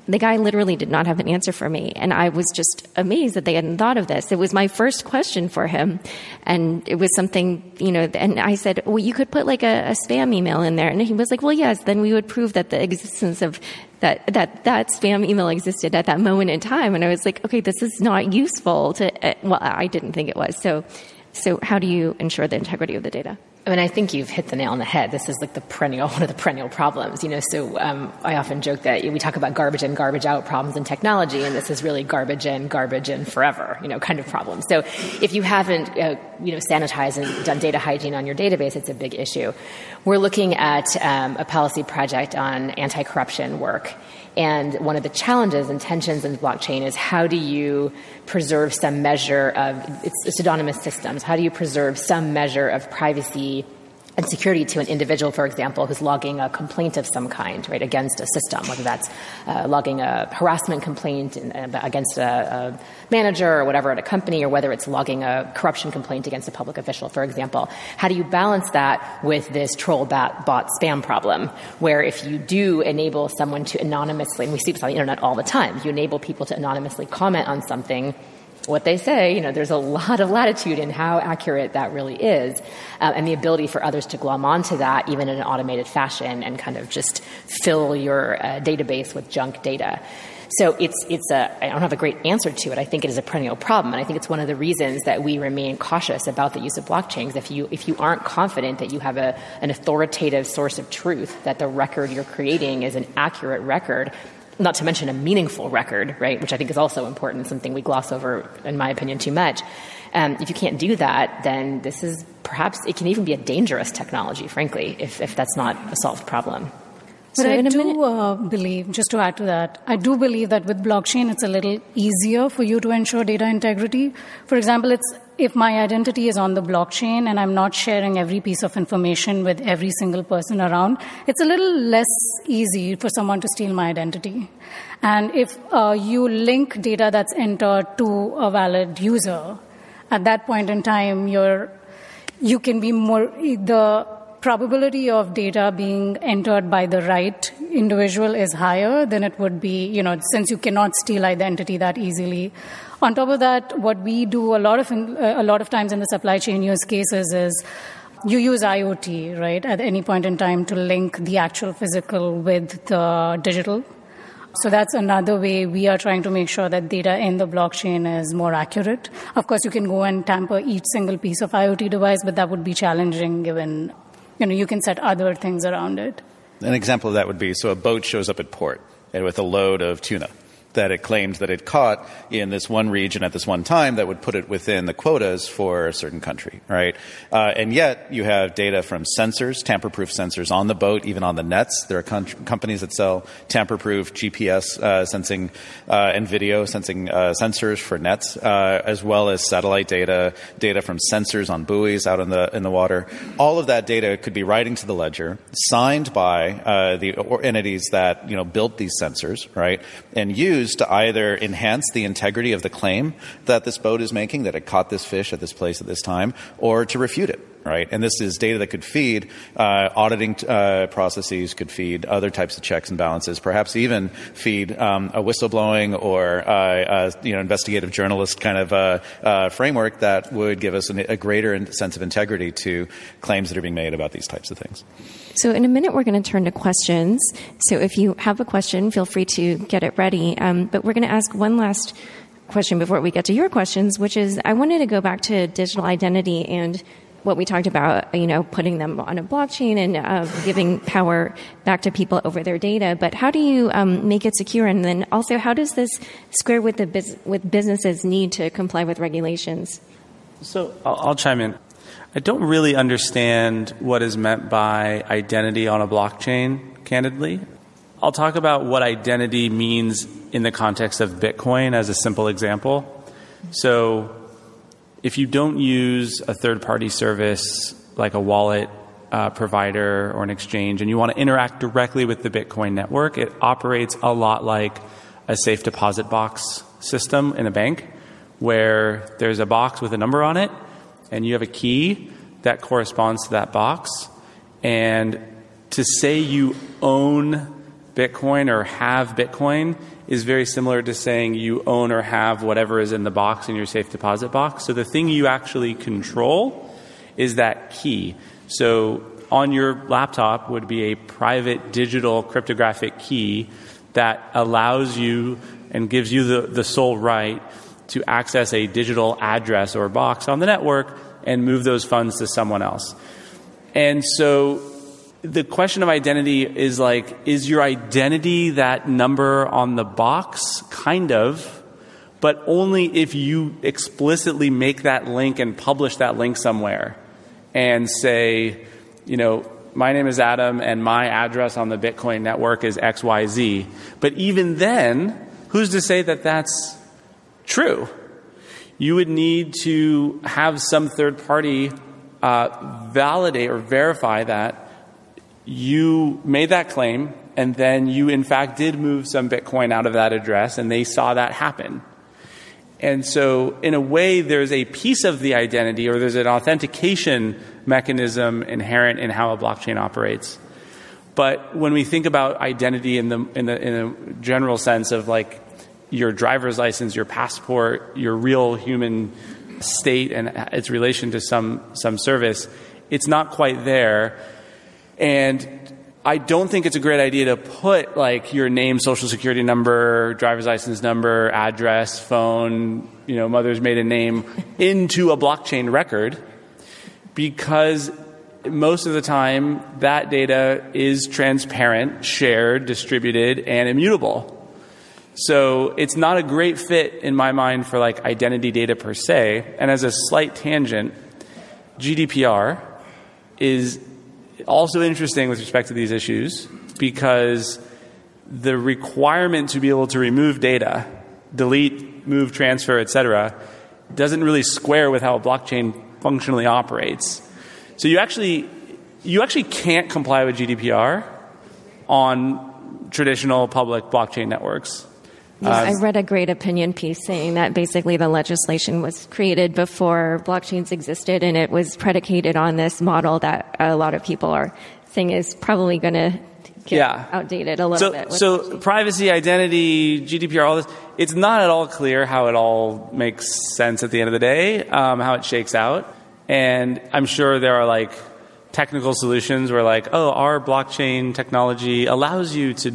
The guy literally did not have an answer for me. And I was just amazed that they hadn't thought of this. It was my first question for him. And it was something, you know, and I said, well, you could put like a, a spam email in there. And he was like, well, yes, then we would prove that the existence of that, that, that spam email existed at that moment in time. And I was like, okay, this is not useful to, uh, well, I didn't think it was. So, so how do you ensure the integrity of the data? I mean, I think you've hit the nail on the head. This is like the perennial, (laughs) one of the perennial problems, you know. So um, I often joke that we talk about garbage in, garbage out problems in technology, and this is really garbage in, garbage in forever, you know, kind of problem. So if you haven't, uh, you know, sanitized and done data hygiene on your database, it's a big issue. We're looking at um, a policy project on anti-corruption work, and one of the challenges and tensions in blockchain is how do you preserve some measure of pseudonymous systems? How do you preserve some measure of privacy and security to an individual, for example, who's logging a complaint of some kind, right, against a system, whether that's uh, logging a harassment complaint in, uh, against a, a, manager or whatever at a company, or whether it's logging a corruption complaint against a public official, for example. How do you balance that with this troll bot, bot spam problem, where if you do enable someone to anonymously, and we see this on the internet all the time, you enable people to anonymously comment on something what they say, you know, there's a lot of latitude in how accurate that really is, uh, and the ability for others to glom onto that, even in an automated fashion, and kind of just fill your uh, database with junk data. So it's it's a I don't have a great answer to it. I think it is a perennial problem, and I think it's one of the reasons that we remain cautious about the use of blockchains. If you if you aren't confident that you have a an authoritative source of truth, that the record you're creating is an accurate record, not to mention a meaningful record, right, which I think is also important, something we gloss over, in my opinion, too much. Um, if you can't do that, then this is perhaps, it can even be a dangerous technology, frankly, if, if that's not a solved problem. But so I do uh, believe, just to add to that, I do believe that with blockchain, it's a little easier for you to ensure data integrity. For example, it's if my identity is on the blockchain and I'm not sharing every piece of information with every single person around, it's a little less easy for someone to steal my identity. And if uh, you link data that's entered to a valid user, at that point in time, you're you can be more the probability of data being entered by the right individual is higher than it would be, you know, since you cannot steal identity that easily. On top of that, what we do a lot of in, uh, a lot of times in the supply chain use cases is you use IoT, right, at any point in time to link the actual physical with the digital. So that's another way we are trying to make sure that data in the blockchain is more accurate. Of course, you can go and tamper each single piece of IoT device, but that would be challenging given you know, you can set other things around it. An example of that would be so a boat shows up at port and with a load of tuna. That it claimed that it caught in this one region at this one time that would put it within the quotas for a certain country, right? Uh, and yet you have data from sensors, tamper-proof sensors on the boat, even on the nets. There are com- companies that sell tamper-proof GPS uh, sensing uh, and video sensing uh, sensors for nets, uh, as well as satellite data, data from sensors on buoys out in the in the water. All of that data could be writing to the ledger, signed by uh, the entities that you know built these sensors, right, and used to either enhance the integrity of the claim that this boat is making that it caught this fish at this place at this time, or to refute it right? And this is data that could feed uh, auditing uh, processes, could feed other types of checks and balances, perhaps even feed um, a whistleblowing or uh, you know investigative journalist kind of uh, uh, framework that would give us an, a greater sense of integrity to claims that are being made about these types of things. So, in a minute, we're going to turn to questions. So, if you have a question, feel free to get it ready. Um, but we're going to ask one last question before we get to your questions, which is I wanted to go back to digital identity and what we talked about, you know, putting them on a blockchain and uh, giving power back to people over their data. But how do you um, make it secure? And then also, how does this square with the biz- with businesses' need to comply with regulations? So I'll, I'll chime in. I don't really understand what is meant by identity on a blockchain, candidly. I'll talk about what identity means in the context of Bitcoin as a simple example. So, if you don't use a third party service like a wallet uh, provider or an exchange and you want to interact directly with the Bitcoin network, it operates a lot like a safe deposit box system in a bank where there's a box with a number on it and you have a key that corresponds to that box. And to say you own Bitcoin or have Bitcoin is very similar to saying you own or have whatever is in the box in your safe deposit box. So the thing you actually control is that key. So on your laptop would be a private digital cryptographic key that allows you and gives you the, the sole right to access a digital address or box on the network and move those funds to someone else. And so the question of identity is like, is your identity that number on the box? Kind of. But only if you explicitly make that link and publish that link somewhere and say, you know, my name is Adam and my address on the Bitcoin network is XYZ. But even then, who's to say that that's true? You would need to have some third party uh, validate or verify that you made that claim, and then you, in fact, did move some Bitcoin out of that address, and they saw that happen. And so, in a way, there's a piece of the identity, or there's an authentication mechanism inherent in how a blockchain operates. But when we think about identity in the, in the, in a general sense of like your driver's license, your passport, your real human state, and its relation to some, some service, it's not quite there and I don't think it's a great idea to put like your name, social security number, driver's license number, address, phone, you know, mother's maiden name into a blockchain record because most of the time that data is transparent, shared, distributed, and immutable. So it's not a great fit in my mind for like identity data per se. And as a slight tangent, GDPR is also interesting with respect to these issues because the requirement to be able to remove data, delete, move, transfer, etc., doesn't really square with how a blockchain functionally operates. So you actually you actually can't comply with GDPR on traditional public blockchain networks. Yes, uh, I read a great opinion piece saying that basically the legislation was created before blockchains existed and it was predicated on this model that a lot of people are saying is probably going to get yeah. outdated a little so, bit. So privacy, identity, GDPR, all this, it's not at all clear how it all makes sense at the end of the day, um, how it shakes out. And I'm sure there are like technical solutions where like, oh, our blockchain technology allows you to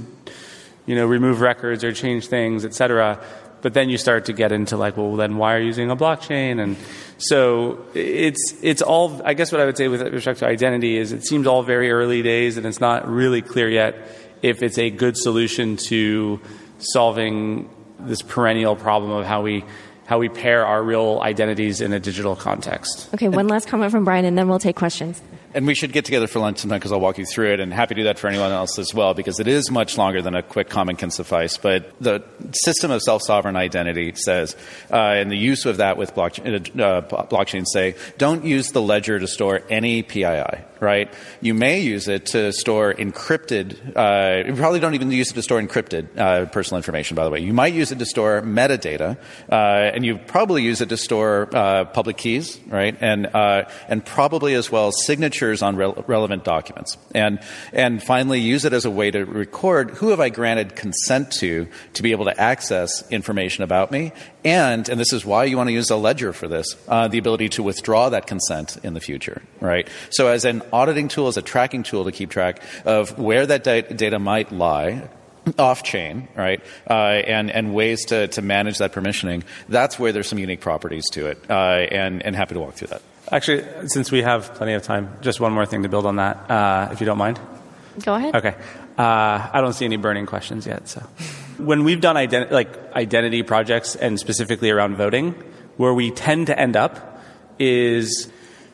you know, remove records or change things, et cetera. But then you start to get into like, well, then why are you using a blockchain? And so it's it's all. I guess what I would say with respect to identity is it seems all very early days, and it's not really clear yet if it's a good solution to solving this perennial problem of how we how we pair our real identities in a digital context. Okay, one last comment from Brian, and then we'll take questions. And we should get together for lunch sometime because I'll walk you through it and happy to do that for anyone else as well because it is much longer than a quick comment can suffice. But the system of self sovereign identity says, uh, and the use of that with blockchain, uh, blockchain say, don't use the ledger to store any PII right? You may use it to store encrypted, uh, you probably don't even use it to store encrypted uh, personal information, by the way. You might use it to store metadata, uh, and you probably use it to store uh, public keys, right? And, uh, and probably as well signatures on re- relevant documents. And, and finally, use it as a way to record who have I granted consent to to be able to access information about me and, and this is why you want to use a ledger for this, uh, the ability to withdraw that consent in the future, right? So as an auditing tool, as a tracking tool to keep track of where that data might lie, off chain, right, uh, and and ways to, to manage that permissioning. That's where there's some unique properties to it, uh, and and happy to walk through that. Actually, since we have plenty of time, just one more thing to build on that, uh, if you don't mind. Go ahead. Okay. Uh, I don't see any burning questions yet. So, when we've done identi- like identity projects and specifically around voting, where we tend to end up is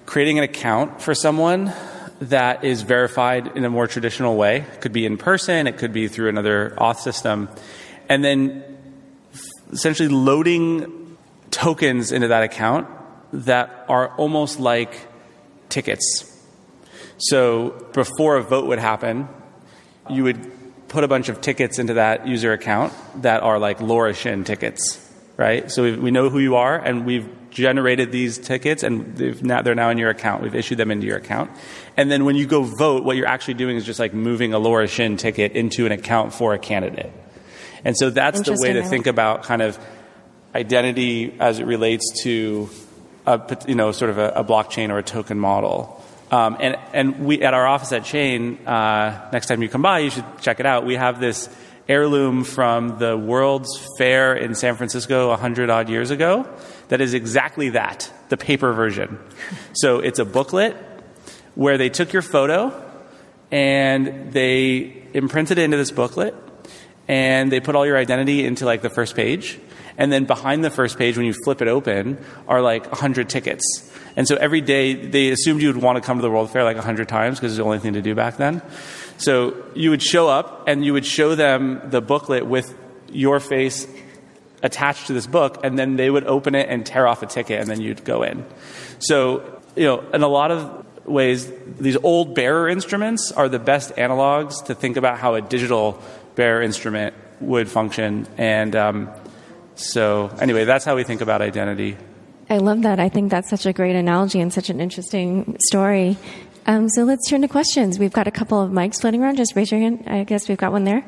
creating an account for someone that is verified in a more traditional way. It could be in person, it could be through another auth system, and then essentially loading tokens into that account that are almost like tickets. So before a vote would happen, you would put a bunch of tickets into that user account that are like Laura Shin tickets, right? So we, we know who you are, and we've generated these tickets, and now, they're now in your account. We've issued them into your account. And then when you go vote, what you're actually doing is just like moving a Laura Shin ticket into an account for a candidate. And so that's the way to think about kind of identity as it relates to a, you know, sort of a, a blockchain or a token model. Um, and and we at our office at Chain, uh, next time you come by, you should check it out. We have this heirloom from the World's Fair in San Francisco a hundred odd years ago. That is exactly that, the paper version. So it's a booklet where they took your photo and they imprinted it into this booklet and they put all your identity into like the first page. And then behind the first page, when you flip it open, are like 100 tickets and so every day they assumed you would want to come to the World Fair like 100 times because it's the only thing to do back then. So you would show up and you would show them the booklet with your face attached to this book, and then they would open it and tear off a ticket, and then you'd go in. So, you know, in a lot of ways, these old bearer instruments are the best analogs to think about how a digital bearer instrument would function. And um, so, anyway, that's how we think about identity. I love that. I think that's such a great analogy and such an interesting story. Um, so let's turn to questions. We've got a couple of mics floating around. Just raise your hand. I guess we've got one there.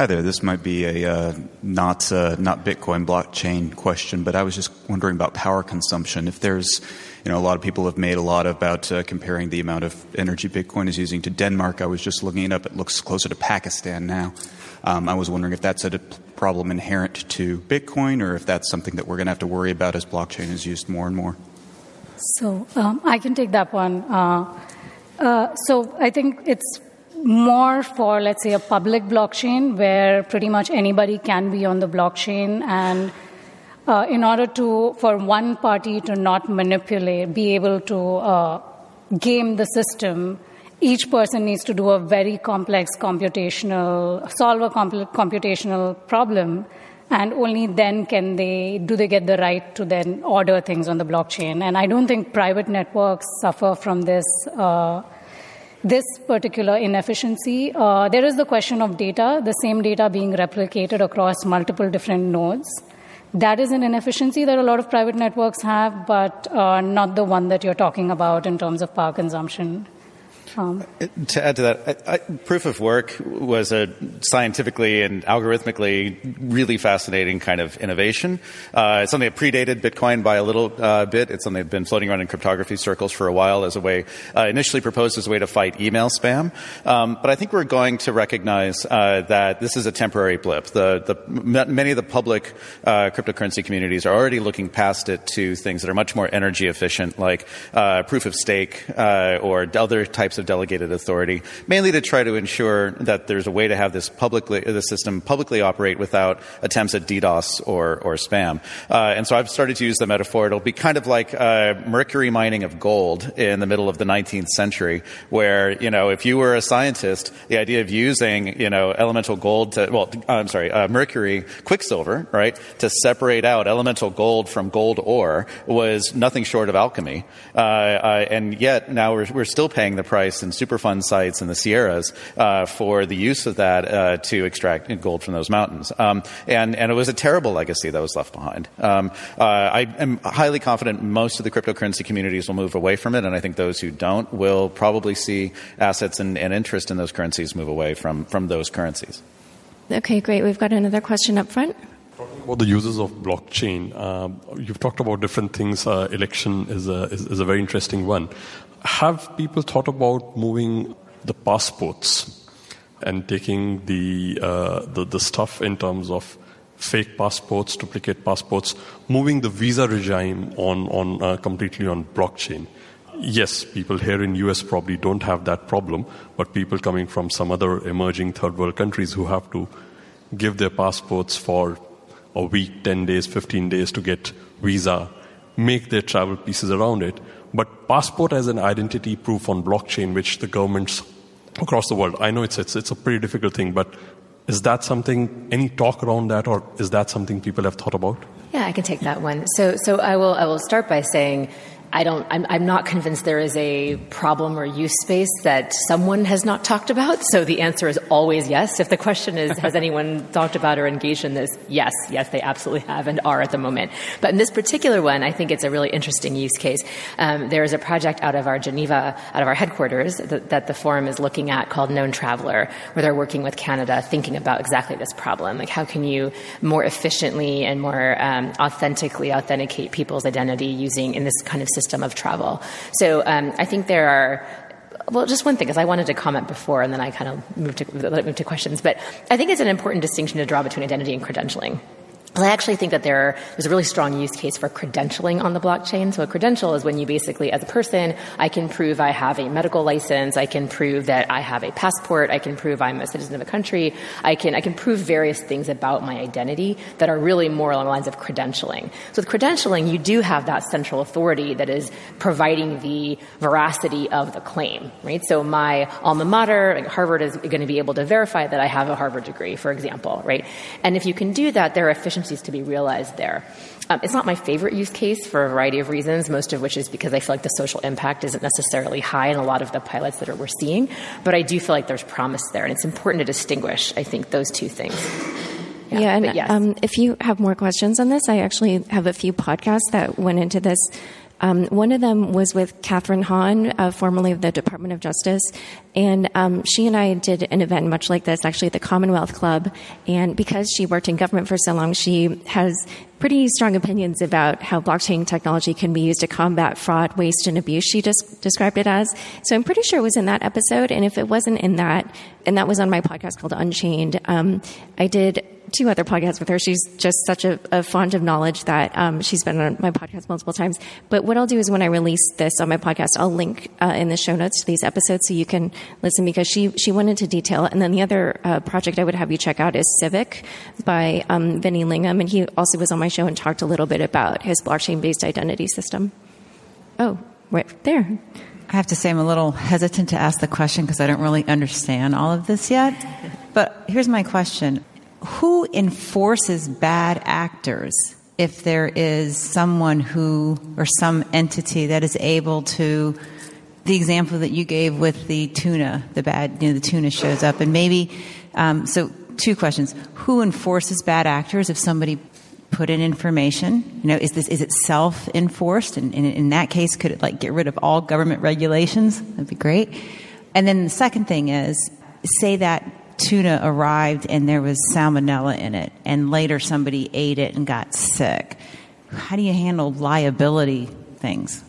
Hi there. This might be a uh, not uh, not Bitcoin blockchain question, but I was just wondering about power consumption. If there's, you know, a lot of people have made a lot about uh, comparing the amount of energy Bitcoin is using to Denmark. I was just looking it up. It looks closer to Pakistan now. Um, I was wondering if that's a problem inherent to Bitcoin or if that's something that we're going to have to worry about as blockchain is used more and more. So um, I can take that one. Uh, uh, so I think it's more for, let's say, a public blockchain where pretty much anybody can be on the blockchain and uh, in order to for one party to not manipulate be able to uh, game the system each person needs to do a very complex computational, solve a computational problem, and only then can they do they get the right to then order things on the blockchain. And I don't think private networks suffer from this. Uh, this particular inefficiency. Uh, there is the question of data, the same data being replicated across multiple different nodes. That is an inefficiency that a lot of private networks have, but uh, not the one that you're talking about in terms of power consumption. To add to that, I, I, proof of work was a scientifically and algorithmically really fascinating kind of innovation. Uh, it's something that predated Bitcoin by a little uh, bit. It's something that's been floating around in cryptography circles for a while as a way, uh, initially proposed as a way to fight email spam. Um, but I think we're going to recognize uh, that this is a temporary blip. The, the, many of the public uh, cryptocurrency communities are already looking past it to things that are much more energy efficient, like uh, proof of stake or other types of delegated authority, mainly to try to ensure that there's a way to have this publicly, the system publicly operate without attempts at DDoS or, or spam. Uh, and so I've started to use the metaphor. It'll be kind of like uh, mercury mining of gold in the middle of the 19th century, where, you know, if you were a scientist, the idea of using, you know, elemental gold to, well, I'm sorry, uh, mercury, quicksilver, right, to separate out elemental gold from gold ore was nothing short of alchemy. Uh, uh, and yet now we're, we're still paying the price in Superfund sites in the Sierras uh, for the use of that uh, to extract gold from those mountains. Um, and, and it was a terrible legacy that was left behind. Um, uh, I am highly confident most of the cryptocurrency communities will move away from it, and I think those who don't will probably see assets and, and interest in those currencies move away from, from those currencies. Okay, great. We've got another question up front. Talking about the uses of blockchain, uh, you've talked about different things. Uh, election is a, is, is a very interesting one. Have people thought about moving the passports and taking the, uh, the, the stuff in terms of fake passports, duplicate passports, moving the visa regime on, on uh, completely on blockchain. Yes, people here in US probably don't have that problem, but people coming from some other emerging third world countries who have to give their passports for a week, 10 days, 15 days to get visa, make their travel pieces around it. But passport as an identity proof on blockchain, which the governments across the world, I know it's, it's, it's a pretty difficult thing, but is that something, any talk around that, or is that something people have thought about? Yeah, I can take that one. So, so I will, I will start by saying I don't, I'm, I'm, not convinced there is a problem or use space that someone has not talked about. So the answer is always yes. If the question is, has (laughs) anyone talked about or engaged in this? Yes, yes, they absolutely have and are at the moment. But in this particular one, I think it's a really interesting use case. Um, there is a project out of our Geneva, out of our headquarters that, that the forum is looking at called Known Traveler, where they're working with Canada thinking about exactly this problem. Like how can you more efficiently and more um, authentically authenticate people's identity using in this kind of system of travel. So um, I think there are well, just one thing, because I wanted to comment before, and then I kind of moved to, move to questions. But I think it's an important distinction to draw between identity and credentialing. I actually think that there, there's a really strong use case for credentialing on the blockchain. So a credential is when you basically, as a person, I can prove I have a medical license, I can prove that I have a passport, I can prove I'm a citizen of a country, I can, I can prove various things about my identity that are really more along the lines of credentialing. So with credentialing, you do have that central authority that is providing the veracity of the claim, right? So my alma mater, like Harvard, is going to be able to verify that I have a Harvard degree, for example, right? And if you can do that, there are efficient efficiencies to be realized there. Um, it's not my favorite use case for a variety of reasons, most of which is because I feel like the social impact isn't necessarily high in a lot of the pilots that we're seeing, but I do feel like there's promise there, and it's important to distinguish, I think, those two things. Yeah, yeah and yes. um, if you have more questions on this, I actually have a few podcasts that went into this. Um, one of them was with Kathryn Haun, uh, formerly of the Department of Justice, and um, she and I did an event much like this, actually at the Commonwealth Club. And because she worked in government for so long, she has pretty strong opinions about how blockchain technology can be used to combat fraud, waste, and abuse. She just described it as. So I'm pretty sure it was in that episode. And if it wasn't in that, and that was on my podcast called Unchained, um, I did two other podcasts with her. She's just such a, a font of knowledge that um, she's been on my podcast multiple times. But what I'll do is when I release this on my podcast, I'll link uh, in the show notes to these episodes so you can listen because she she went into detail. And then the other uh, project I would have you check out is Civic by um, Vinny Lingham, and he also was on my show and talked a little bit about his blockchain based identity system. Oh, right there. I have to say, I'm a little hesitant to ask the question because I don't really understand all of this yet. But here's my question who enforces bad actors if there is someone who or some entity that is able to the example that you gave with the tuna the bad you know the tuna shows up. And maybe um, so two questions. Who enforces bad actors if somebody put in information? You know is this is it self enforced and, and in that case could it like get rid of all government regulations? That'd be great. And then the second thing is say that tuna arrived and there was salmonella in it, and later somebody ate it and got sick. How do you handle liability things?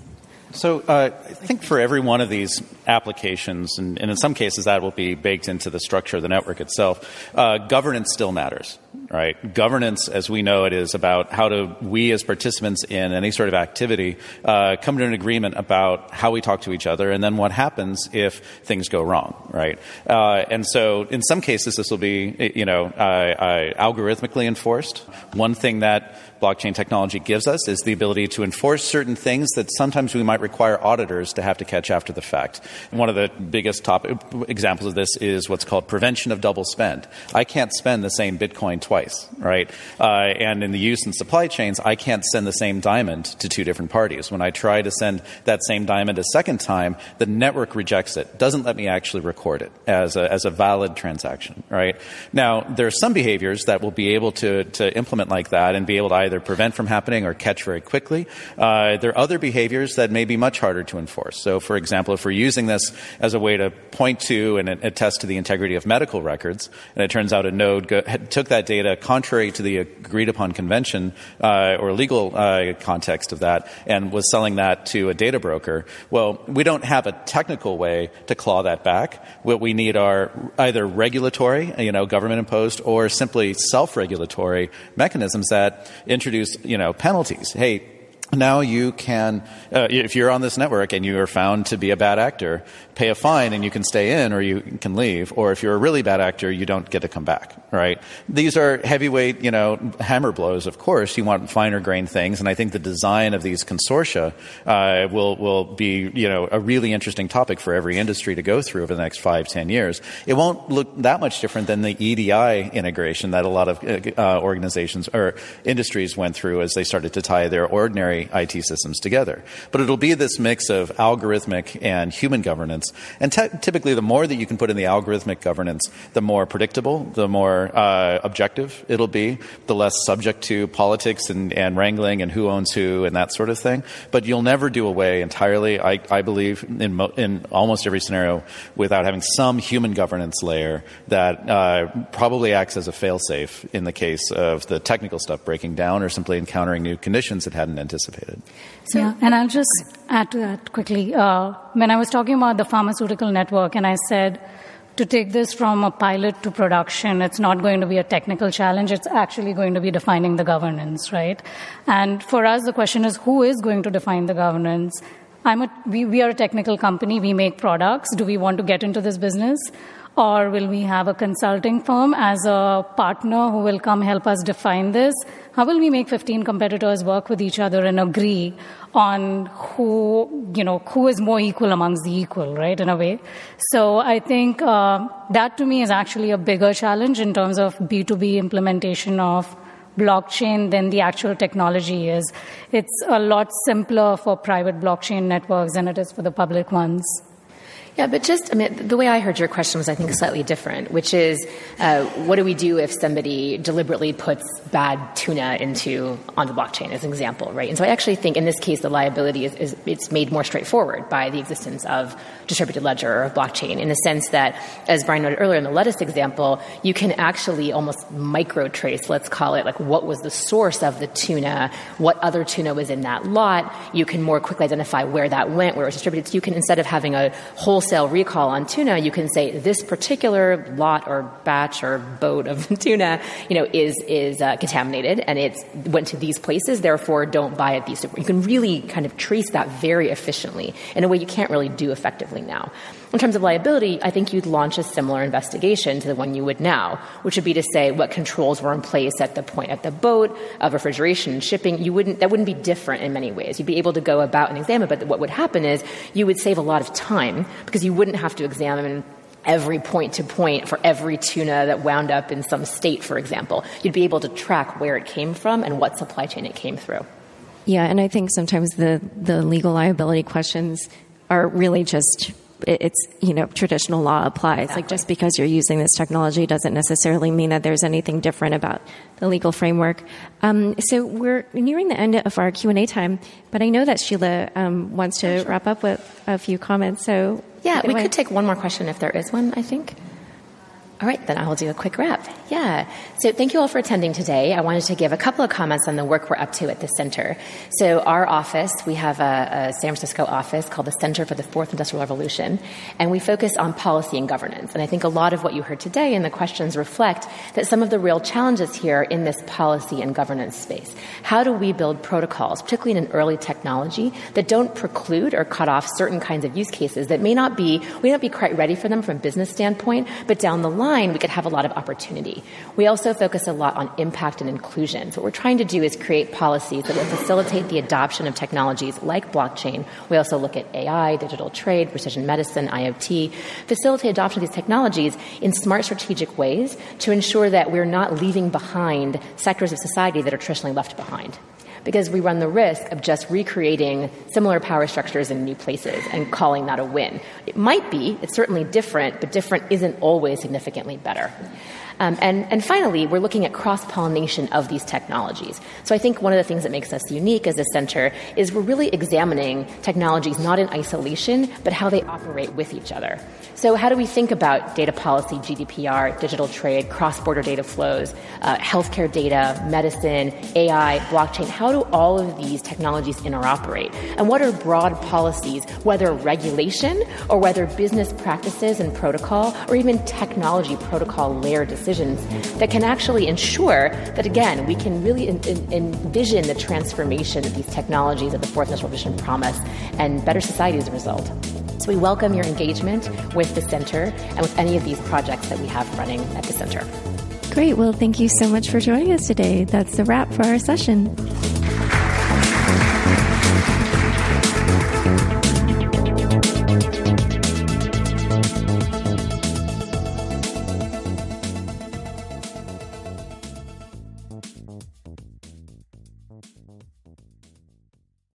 So uh, I think for every one of these applications, and, and, in some cases that will be baked into the structure of the network itself, uh, governance still matters. Right? Governance, as we know it, is about how do we as participants in any sort of activity uh, come to an agreement about how we talk to each other and then what happens if things go wrong, right? Uh, and so in some cases, this will be, you know, uh, algorithmically enforced. One thing that blockchain technology gives us is the ability to enforce certain things that sometimes we might require auditors to have to catch after the fact. And One of the biggest top examples of this is what's called prevention of double spend. I can't spend the same Bitcoin twice, right? Uh, and in the use and supply chains, I can't send the same diamond to two different parties. When I try to send that same diamond a second time, the network rejects it, doesn't let me actually record it as a, as a valid transaction, right? Now, there are some behaviors that will be able to, to implement like that and be able to either prevent from happening or catch very quickly. Uh, there are other behaviors that may be much harder to enforce. So, for example, if we're using this as a way to point to and attest to the integrity of medical records, and it turns out a node go, (laughs) took that data contrary to the agreed upon convention uh, or legal uh, context of that and was selling that to a data broker, well, we don't have a technical way to claw that back. What we need are either regulatory, you know, government imposed, or simply self regulatory mechanisms that introduce, you know, penalties. Hey, now you can, uh, if you're on this network and you are found to be a bad actor, pay a fine and you can stay in or you can leave. Or if you're a really bad actor, you don't get to come back, right? These are heavyweight, you know, hammer blows, of course. You want finer grained things. And I think the design of these consortia uh, will, will be, you know, a really interesting topic for every industry to go through over the next five, ten years. It won't look that much different than the EDI integration that a lot of uh, organizations or industries went through as they started to tie their ordinary IT systems together. But it'll be this mix of algorithmic and human governance and typically, the more that you can put in the algorithmic governance, the more predictable, the more uh, objective it'll be, the less subject to politics and, and, wrangling and who owns who and that sort of thing. But you'll never do away entirely, I, I believe, in, mo- in almost every scenario without having some human governance layer that uh, probably acts as a failsafe in the case of the technical stuff breaking down or simply encountering new conditions it hadn't anticipated. So, yeah, and I'll just add to that quickly. Uh, when I was talking about the pharmaceutical network, and I said to take this from a pilot to production, it's not going to be a technical challenge. It's actually going to be defining the governance, right? And for us, the question is who is going to define the governance? I'm a, we, we are a technical company. We make products. Do we want to get into this business? Or will we have a consulting firm as a partner who will come help us define this? How will we make 15 competitors work with each other and agree on who, you know, who is more equal amongst the equal, right, in a way? So I think uh, that to me is actually a bigger challenge in terms of B2B implementation of blockchain than the actual technology is. It's a lot simpler for private blockchain networks than it is for the public ones. Yeah, but just, I mean, the way I heard your question was, I think, slightly different, which is, uh, what do we do if somebody deliberately puts bad tuna into on the blockchain, as an example, right? And so I actually think in this case, the liability is, is it's made more straightforward by the existence of distributed ledger or blockchain, in the sense that, as Brian noted earlier in the lettuce example, you can actually almost micro trace, let's call it, like what was the source of the tuna, what other tuna was in that lot. You can more quickly identify where that went, where it was distributed. So you can, instead of having a wholesale recall on tuna, you can say this particular lot or batch or boat of (laughs) tuna, you know, is is uh, contaminated and it went to these places. Therefore, don't buy at these. You can really kind of trace that very efficiently in a way you can't really do effectively now. In terms of liability, I think you'd launch a similar investigation to the one you would now, which would be to say what controls were in place at the point at the boat, of refrigeration and shipping. You wouldn't, that wouldn't be different in many ways. You'd be able to go about and examine, but what would happen is you would save a lot of time because you wouldn't have to examine every point to point for every tuna that wound up in some state, for example. You'd be able to track where it came from and what supply chain it came through. Yeah, and I think sometimes the, the legal liability questions are really just it's you know traditional law applies. Exactly. Like just because you're using this technology doesn't necessarily mean that there's anything different about the legal framework. Um, so we're nearing the end of our Q and A time, but I know that Sheila um, wants to sure. wrap up with a few comments. So yeah, we could take one more question if there is one. I think. All right, then I will do a quick wrap. Yeah. So thank you all for attending today. I wanted to give a couple of comments on the work we're up to at the center. So our office, we have a, a, San Francisco office called the Center for the Fourth Industrial Revolution, and we focus on policy and governance. And I think a lot of what you heard today and the questions reflect that some of the real challenges here in this policy and governance space. How do we build protocols, particularly in an early technology, that don't preclude or cut off certain kinds of use cases that may not be, we may not be quite ready for them from a business standpoint, but down the line we could have a lot of opportunity. We also focus a lot on impact and inclusion. So what we're trying to do is create policies that will facilitate the adoption of technologies like blockchain. We also look at AI, digital trade, precision medicine, IoT, facilitate adoption of these technologies in smart strategic ways to ensure that we're not leaving behind sectors of society that are traditionally left behind because we run the risk of just recreating similar power structures in new places and calling that a win. It might be, it's certainly different, but different isn't always significantly better. Um, and, and finally, we're looking at cross pollination of these technologies. So I think one of the things that makes us unique as a center is we're really examining technologies not in isolation, but how they operate with each other. So, how do we think about data policy, GDPR, digital trade, cross border data flows, uh, healthcare data, medicine, AI, blockchain? How do all of these technologies interoperate? And what are broad policies, whether regulation or whether business practices and protocol, or even technology protocol layer decisions that can actually ensure that, again, we can really in, in, envision the transformation of these technologies of the fourth industrial Vision promise and better society as a result? So we welcome your engagement with the center and with any of these projects that we have running at the center. Great. Well, thank you so much for joining us today. That's the wrap for our session.